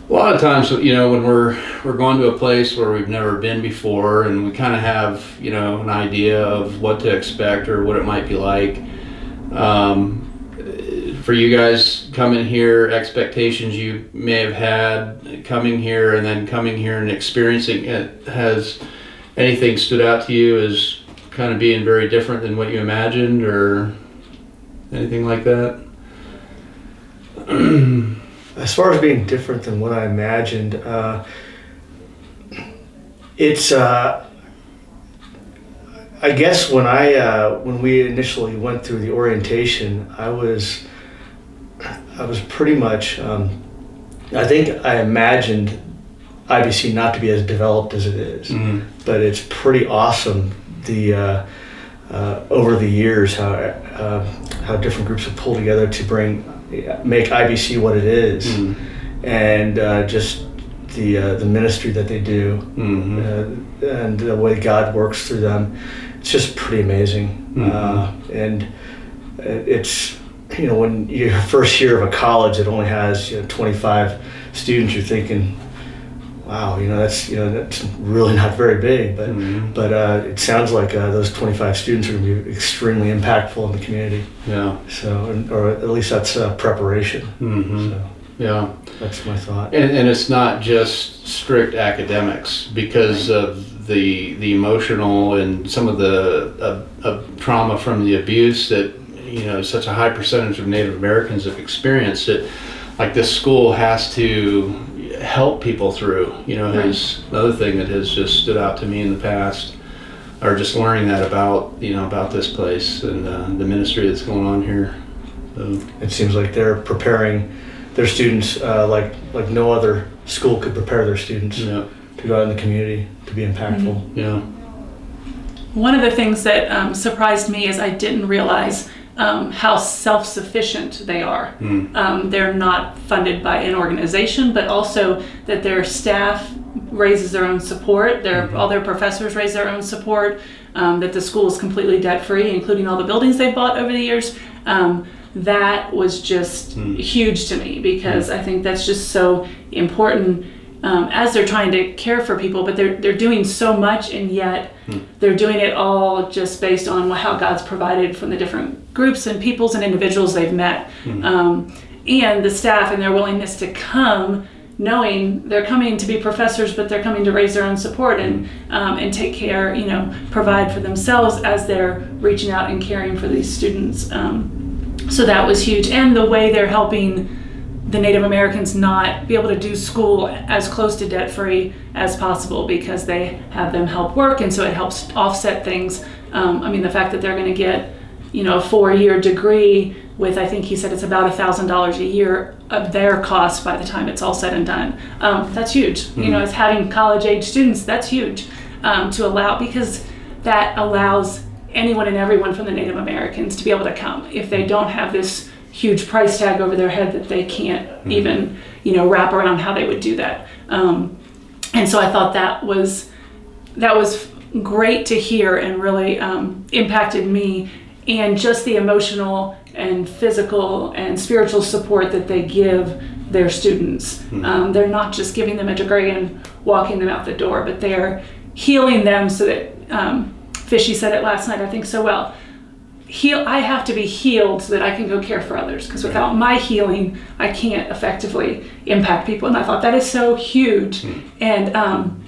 a lot of times, you know, when we're we're going to a place where we've never been before, and we kind of have you know an idea of what to expect or what it might be like. Um, for you guys coming here, expectations you may have had coming here, and then coming here and experiencing it, has anything stood out to you as kind of being very different than what you imagined, or anything like that? As far as being different than what I imagined, uh, it's. Uh, I guess when I uh, when we initially went through the orientation, I was I was pretty much. Um, I think I imagined IBC not to be as developed as it is, Mhm. but it's pretty awesome. The uh, uh, over the years how uh, how different groups have pulled together to bring make IBC what it is, Mhm. and uh, just the uh, the ministry that they do Mhm. uh, and the way God works through them. It's just pretty amazing, Mhm. uh, and it's you know when your first year of a college that only has you know 25 students, you're thinking. Wow, you know that's you know that's really not very big, but Mhm. but uh, it sounds like uh, those 25 students are going to be extremely impactful in the community. Yeah. So, and- or at least that's uh, preparation. hmm So Yeah. that's my thought. And, and it's not just strict academics because of the the emotional and some of the uh, uh, trauma from the abuse that you know such a high percentage of Native Americans have experienced it. Like this school has to help people through. You know, is another thing that has just stood out to me in the past, or just learning that about you know about this place and uh, the ministry that's going on here. So, It seems like they're preparing their students uh, like like no other school could prepare their students yeah, to go out in the community to be impactful. yeah. One of the things that um, surprised me is I didn't realize um, how self sufficient they are. Mm. Um, they're not funded by an organization, but also that their staff raises their own support. Their, All their professors raise their own support. Um, that the school is completely debt free, including all the buildings they've bought over the years. Um, that was just huge to me because I think that's just so important um, as they're trying to care for people, but they're, they're doing so much and yet they're doing it all just based on how God's provided from the different groups and peoples and individuals they've met. Um, and the staff and their willingness to come knowing they're coming to be professors, but they're coming to raise their own support and um, and take care, you know, provide for themselves as they're reaching out and caring for these students. Um, so that was huge, and the way they're helping the Native Americans not be able to do school as close to debt free as possible because they have them help work, and so it helps offset things. Um, I mean, the fact that they're going to get, you know, a four year degree with I think he said it's about a thousand dollars a year of their cost by the time it's all said and done. Um, that's huge. You know, as having college age students, that's huge um, to allow because that allows anyone and everyone from the Native Americans to be able to come if they don't have this huge price tag over their head that they can't even you know wrap around how they would do that. Um, and so I thought that was that was great to hear and really um, impacted me and just the emotional and physical and spiritual support that they give their students. Um, they're not just giving them a degree and walking them out the door, but they're healing them so that um, Fishy said it last night, I think so well. Heal I have to be healed so that I can go care for others because without my healing I can't effectively impact people. And I thought that is so huge. And um,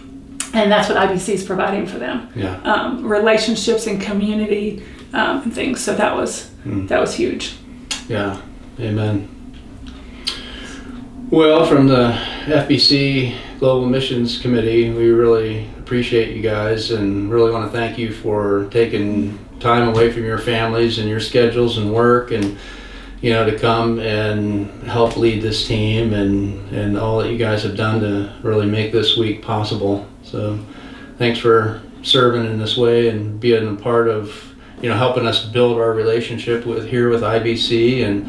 and that's what IBC is providing for them. Yeah. um, relationships and community um, and things. So that was that was huge. Yeah, amen. Well, from the FBC Global Missions Committee, we really appreciate you guys and really want to thank you for taking time away from your families and your schedules and work and you know to come and help lead this team and and all that you guys have done to really make this week possible. So, thanks for serving in this way and being a part of you know helping us build our relationship with here with IBC and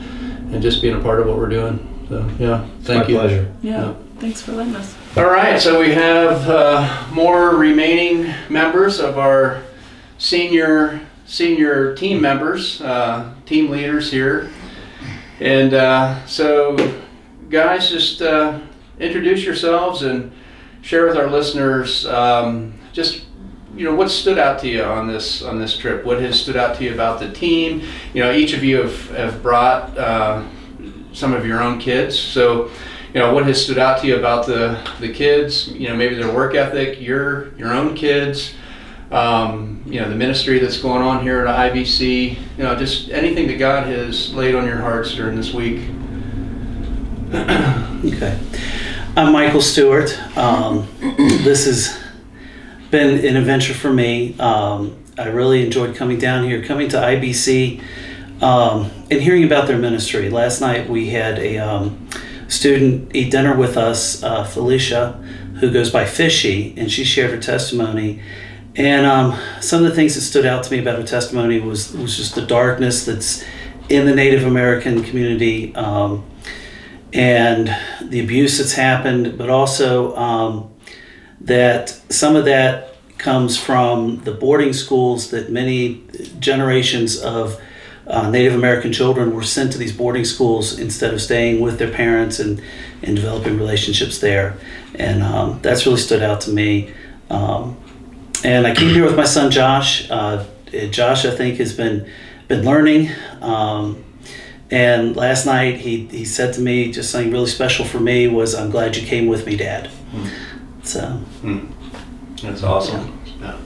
and just being a part of what we're doing. So yeah, thank my you. pleasure. yeah, thanks for letting us All right, so we have uh, more remaining members of our senior senior team members, uh, team leaders here, and uh, so guys, just uh, introduce yourselves and share with our listeners um, just you know what stood out to you on this on this trip. What has stood out to you about the team? You know, each of you have have brought uh, some of your own kids, so you know what has stood out to you about the the kids you know maybe their work ethic your your own kids um, you know the ministry that's going on here at ibc you know just anything that god has laid on your hearts during this week Okay. I'm Michael Stewart. Um, this has been an adventure for me. Um, I really enjoyed coming down here, coming to IBC, um, and hearing about their ministry. Last night we had a um, student eat dinner with us, uh, Felicia, who goes by Fishy, and she shared her testimony. And um, some of the things that stood out to me about her testimony was was just the darkness that's in the Native American community. Um, and the abuse that's happened, but also um, that some of that comes from the boarding schools that many generations of uh, Native American children were sent to these boarding schools instead of staying with their parents and, and developing relationships there. And um, that's really stood out to me. Um, and I came here with my son Josh. Uh, Josh, I think, has been been learning. Um, and last night he, he said to me just something really special for me was I'm glad you came with me, Dad. So that's awesome yeah.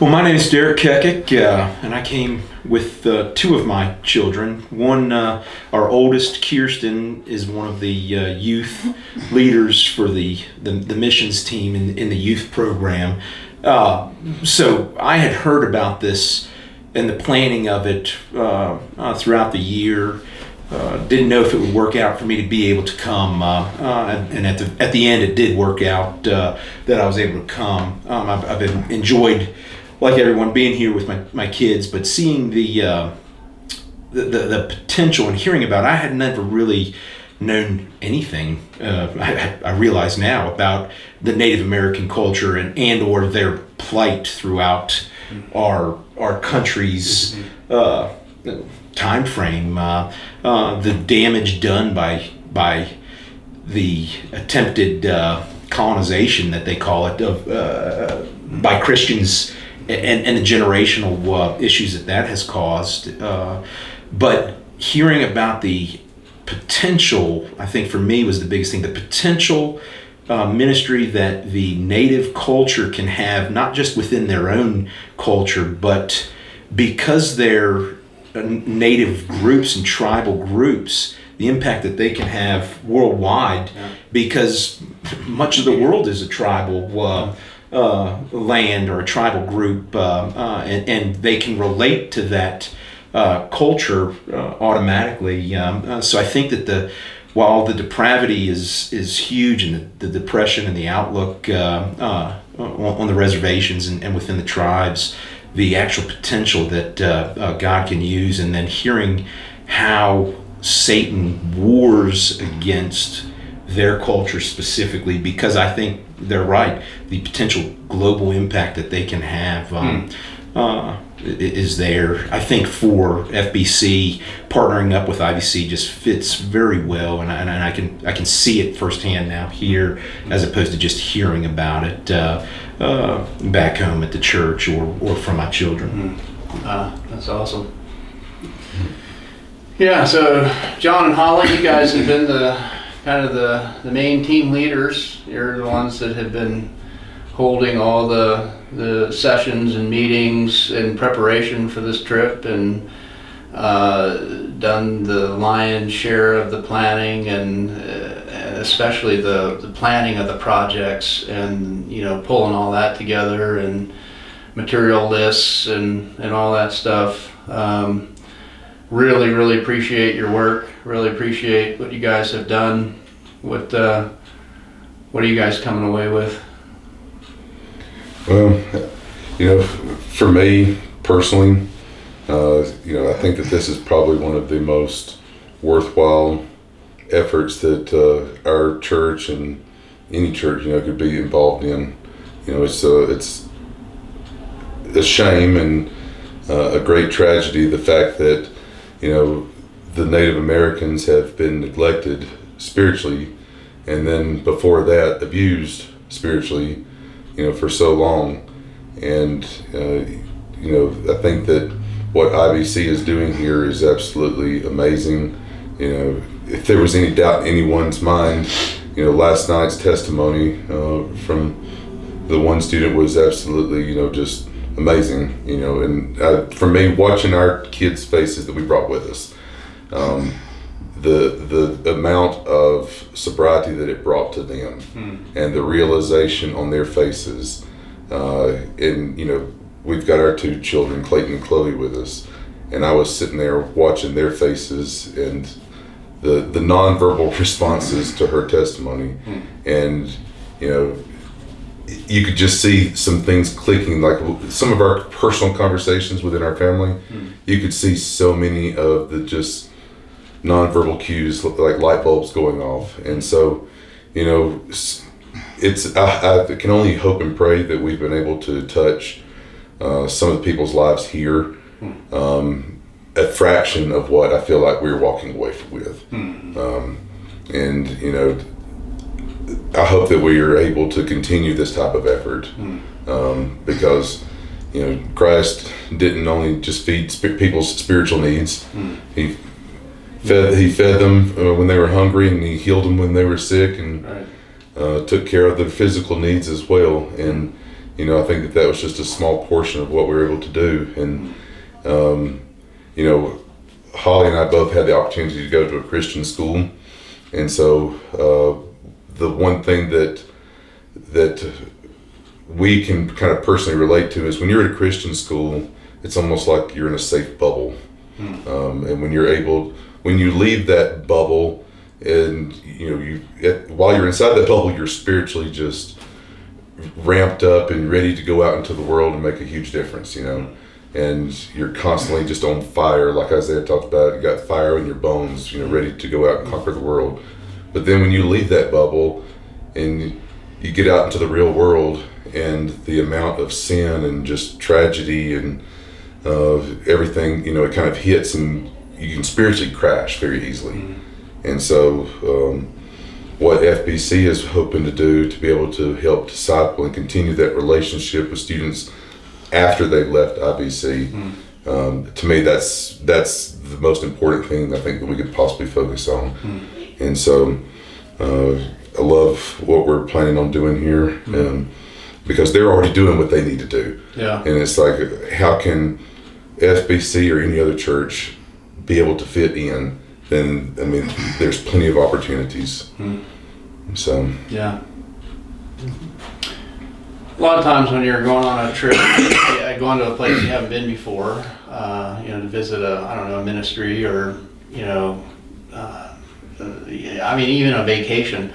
Well, my name is Derek Kekic, uh, and I came with uh, two of my children. One, uh, our oldest, Kirsten, is one of the uh, youth leaders for the, the, the missions team in, in the youth program. Uh, so I had heard about this and the planning of it uh, uh, throughout the year. Uh, didn't know if it would work out for me to be able to come, uh, uh, and, at the at the end, it did work out that I was able to come. Um, I've, I've enjoyed, like everyone, being here with my, my kids, but seeing the, the, the the potential and hearing about. It, I had never really known anything. Uh, I, I realize now about the Native American culture and and or their plight throughout our our country's uh, time frame, uh, uh, the damage done by by the attempted uh, colonization that they call it of uh, by Christians and, and the generational uh, issues that that has caused. Uh, but hearing about the potential, I think for me was the biggest thing. The potential uh, ministry that the native culture can have, not just within their own culture, but because they're uh, native groups and tribal groups, the impact that they can have worldwide, because much of the world is a tribal uh, uh, land or a tribal group, uh, uh, and, and they can relate to that uh, culture uh, automatically. Um, uh, so I think that the while the depravity is is huge and the, the depression and the outlook uh, on, on the reservations and, and within the tribes, the actual potential that God can use, and then hearing how Satan wars against their culture specifically, because I think they're right. The potential global impact that they can have. Um, uh, is there. I think for FBC partnering up with IBC just fits very well, and I, and I can I can see it firsthand now here, as opposed to just hearing about it uh, uh, back home at the church or, or from my children. Uh, that's awesome. Yeah, so John and Holly, you guys have been the kind of the, the main team leaders. You're the ones that have been holding all the the sessions and meetings in preparation for this trip and uh, done the lion's share of the planning and, uh, especially the, the planning of the projects and you know pulling all that together and material lists and, and all that stuff. Um, really, really appreciate your work. Really appreciate what you guys have done. What uh, what are you guys coming away with? Well, you know, for me personally, uh, you know, I think that this is probably one of the most worthwhile efforts that uh, our church and any church, you know, could be involved in. You know, it's uh, it's a shame and uh, a great tragedy the fact that you know the Native Americans have been neglected spiritually, and then before that abused spiritually, you know, for so long, and uh, you know, I think that what IBC is doing here is absolutely amazing. You know, if there was any doubt in anyone's mind, you know, last night's testimony uh, from the one student was absolutely, you know, just amazing. You know, and uh, for me, watching our kids' faces that we brought with us, um, the the amount of sobriety that it brought to them, Hmm. and the realization on their faces, uh, and you know, we've got our two children, Clayton and Chloe, with us, and I was sitting there watching their faces and the the nonverbal responses to her testimony, and you know, you could just see some things clicking. Like some of our personal conversations within our family, you could see so many of the just nonverbal cues, like light bulbs going off, and so you know. It's I, I can only hope and pray that we've been able to touch uh, some of the people's lives here, um, a fraction of what I feel like we're walking away with. Um, and, you know, I hope that we are able to continue this type of effort um, because, you know, Christ didn't only just feed sp- people's spiritual needs, He fed, he fed them uh, when they were hungry and He healed them when they were sick and uh, took care of their physical needs as well. And, you know, I think that that was just a small portion of what we were able to do. And, um, you know, Holly and I both had the opportunity to go to a Christian school, and so uh, the one thing that that we can kind of personally relate to is when you're at a Christian school, it's almost like you're in a safe bubble, um, and when you're able, when you leave that bubble, and you know you at, while you're inside that bubble, you're spiritually just ramped up and ready to go out into the world and make a huge difference, you know. And you're constantly just on fire, like Isaiah talked about. You got fire in your bones, you know, ready to go out and conquer the world. But then when you leave that bubble and you get out into the real world, and the amount of sin and just tragedy and uh, everything, you know, it kind of hits, and you can spiritually crash very easily. And so, um, what FBC is hoping to do to be able to help disciple and continue that relationship with students after they've left IBC. Um, to me, that's that's the most important thing I think that we could possibly focus on. And so, uh, I love what we're planning on doing here um, because they're already doing what they need to do. Yeah. And it's like, how can FBC or any other church be able to fit in? Then I mean, there's plenty of opportunities. So Yeah. A lot of times when you're going on a trip, going to a place you haven't been before, uh, you know, to visit a, I don't know, a ministry or, you know, uh, uh, I mean, even a vacation.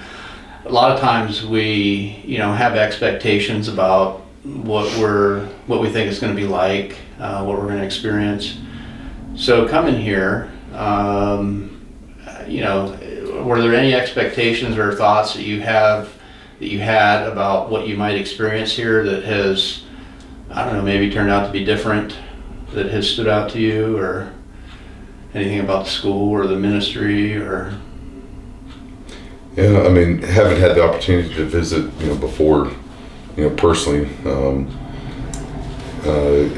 A lot of times we, you know, have expectations about what we're, what we think it's going to be like, uh, what we're going to experience. So coming here, um, you know, were there any expectations or thoughts that you have that you had about what you might experience here that has, I don't know, maybe turned out to be different, that has stood out to you, or anything about the school or the ministry, or Yeah, I mean, haven't had the opportunity to visit, you know, before, you know, personally. Um, uh,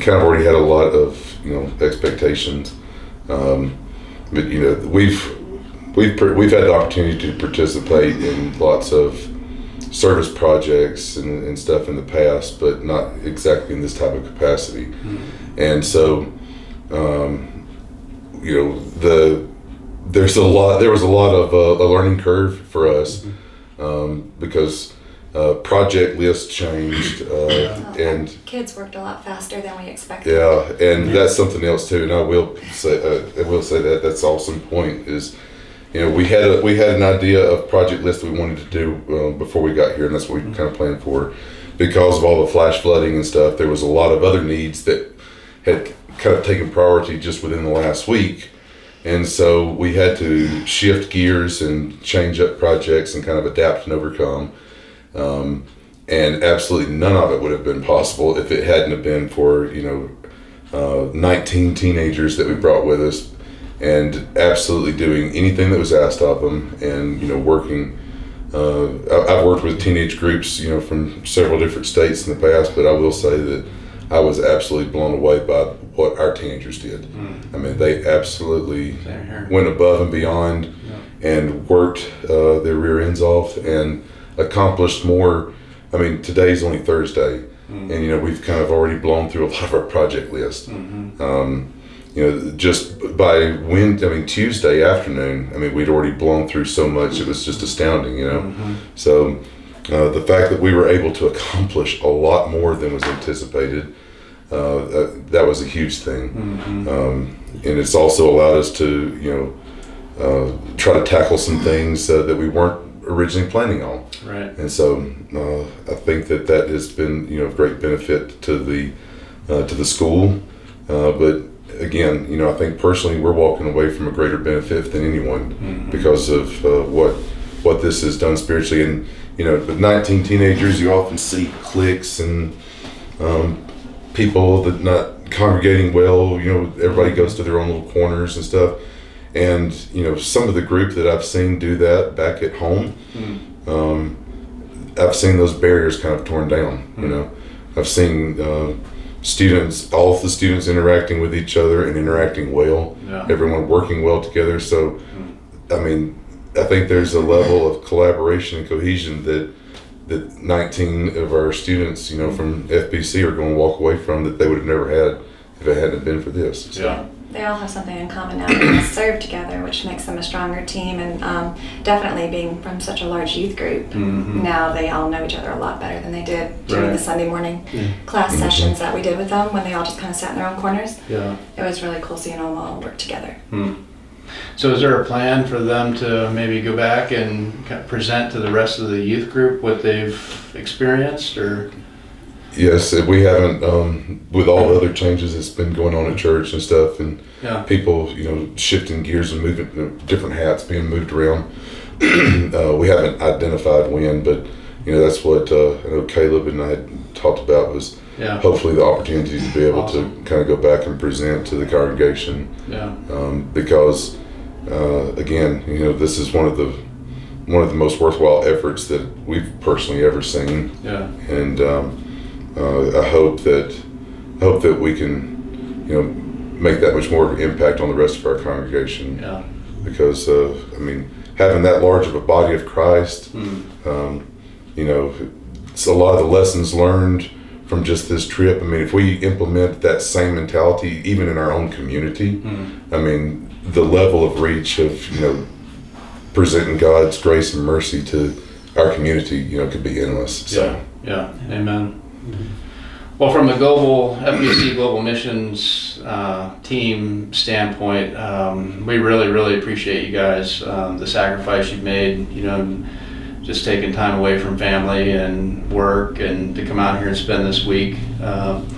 kind of already had a lot of, you know, expectations. Um, but you know, we've we've we've had the opportunity to participate in lots of service projects and, and stuff in the past, but not exactly in this type of capacity. And so, um, you know, the there's a lot. There was a lot of uh, a learning curve for us um, because uh, project list changed uh, and Kids worked a lot faster than we expected. yeah, and that's something else too. And I will say, uh, I will say that that's awesome point is, you know, we had a, we had an idea of project list we wanted to do uh, before we got here, and that's what we kind of planned for. Because of all the flash flooding and stuff, there was a lot of other needs that had kind of taken priority just within the last week, and so we had to shift gears and change up projects and kind of adapt and overcome. Um, and absolutely none of it would have been possible if it hadn't have been for you know uh, 19 teenagers that we brought with us and absolutely doing anything that was asked of them and you know working uh, I've worked with teenage groups you know from several different states in the past but I will say that I was absolutely blown away by what our teenagers did. I mean they absolutely went above and beyond and worked uh, their rear ends off and accomplished more I mean, today's only Thursday, and you know we've kind of already blown through a lot of our project list. Um, you know, just by when I mean Tuesday afternoon, I mean we'd already blown through so much; it was just astounding. You know, so uh, the fact that we were able to accomplish a lot more than was anticipated, uh, that, that was a huge thing, um, and it's also allowed us to you know uh, try to tackle some things uh, that we weren't originally planning on. Right. And so uh, I think that that has been you know of great benefit to the uh, to the school. Uh, but again, you know, I think personally we're walking away from a greater benefit than anyone Mhm. because of uh, what what this has done spiritually. And you know, with 19 teenagers, you often see cliques and um, people that not congregating well. You know, everybody goes to their own little corners and stuff. And you know, some of the group that I've seen do that back at home, um, I've seen those barriers kind of torn down. You know, I've seen uh, students, all of the students interacting with each other and interacting well. Yeah. Everyone working well together. So, I mean, I think there's a level of collaboration and cohesion that that 19 of our students, you know, from FBC are going to walk away from that they would have never had if it hadn't been for this. So, They all have something in common now. They serve together, which makes them a stronger team. And um, definitely being from such a large youth group, Mhm. now they all know each other a lot better than they did during Right. the Sunday morning Yeah. class Mhm. sessions that we did with them when they all just kind of sat in their own corners. Yeah. It was really cool seeing them all work together. Hmm. So is there a plan for them to maybe go back and present to the rest of the youth group what they've experienced or? Yes, uh, we haven't, um, with all the other changes that's been going on at church and stuff, and Yeah. people, you know, shifting gears and moving, you know, different hats being moved around. uh, we haven't identified when, but you know, that's what uh, I know Caleb and I talked about was Yeah. hopefully the opportunity to be able to kind of go back and present to the congregation. Yeah. Um, because uh, again, you know, this is one of the one of the most worthwhile efforts that we've personally ever seen Yeah. and um, uh, I hope that I hope that we can, you know, make that much more of an impact on the rest of our congregation. Yeah. Because uh, I mean, having that large of a body of Christ, Hmm. um, you know, it's a lot of the lessons learned from just this trip. I mean, if we implement that same mentality even in our own community, Hmm. I mean, the level of reach of you know presenting God's grace and mercy to our community, you know, could be endless. So. Yeah. Yeah. Amen. Well, from the global FBC Global Missions uh, team standpoint, um, we really, really appreciate you guys. Um, the sacrifice you've made. You know, just taking time away from family and work, and to come out here and spend this week. Um,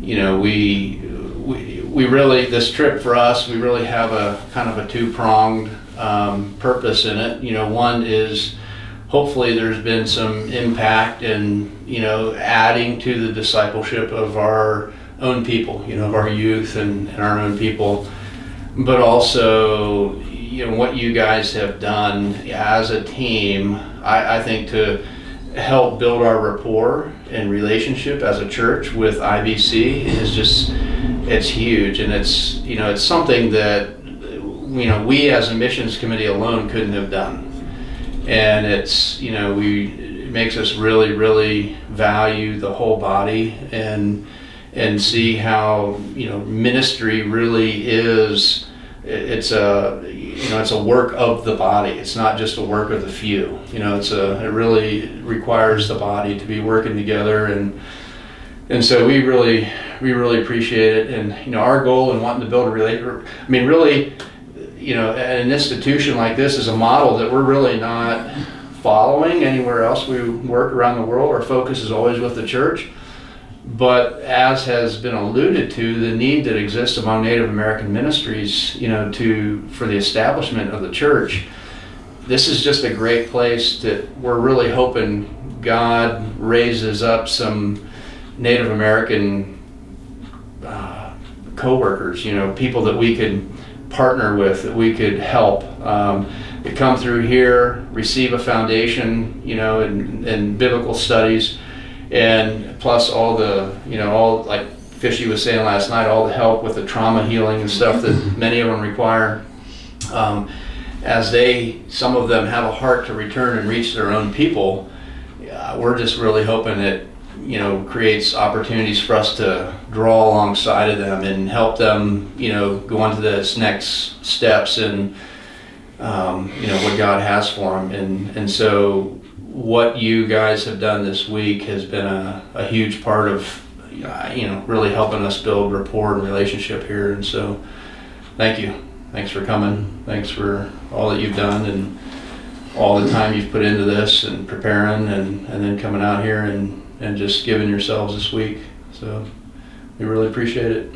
you know, we, we we really this trip for us, we really have a kind of a two pronged um, purpose in it. You know, one is hopefully there's been some impact in you know adding to the discipleship of our own people you know of our youth and, and our own people but also you know what you guys have done as a team I, I think to help build our rapport and relationship as a church with IBC is just it's huge and it's you know it's something that you know we as a missions committee alone couldn't have done. And it's you know we it makes us really really value the whole body and and see how you know ministry really is it's a you know it's a work of the body. It's not just a work of the few. You know it's a it really requires the body to be working together and and so we really we really appreciate it. And you know our goal in wanting to build a relate i mean really you know an institution like this is a model that we're really not following anywhere else. We work around the world. Our focus is always with the church. But as has been alluded to, the need that exists among Native American ministries, you know, to for the establishment of the church, this is just a great place that we're really hoping God raises up some Native American uh, co-workers, you know, people that we could partner with, that we could help. Um, come through here, receive a foundation, you know, in, in biblical studies, and plus all the, you know, all like Fishy was saying last night, all the help with the trauma healing and stuff that many of them require. Um, as they, some of them have a heart to return and reach their own people, uh, we're just really hoping that you know creates opportunities for us to draw alongside of them and help them you know go on to this next steps and um, you know what God has for them and and so what you guys have done this week has been a, a huge part of uh, you know really helping us build rapport and relationship here. And so thank you. Thanks for coming. Thanks for all that you've done and all the time you've put into this and preparing and, and then coming out here and, and just giving yourselves this week. So we really appreciate it.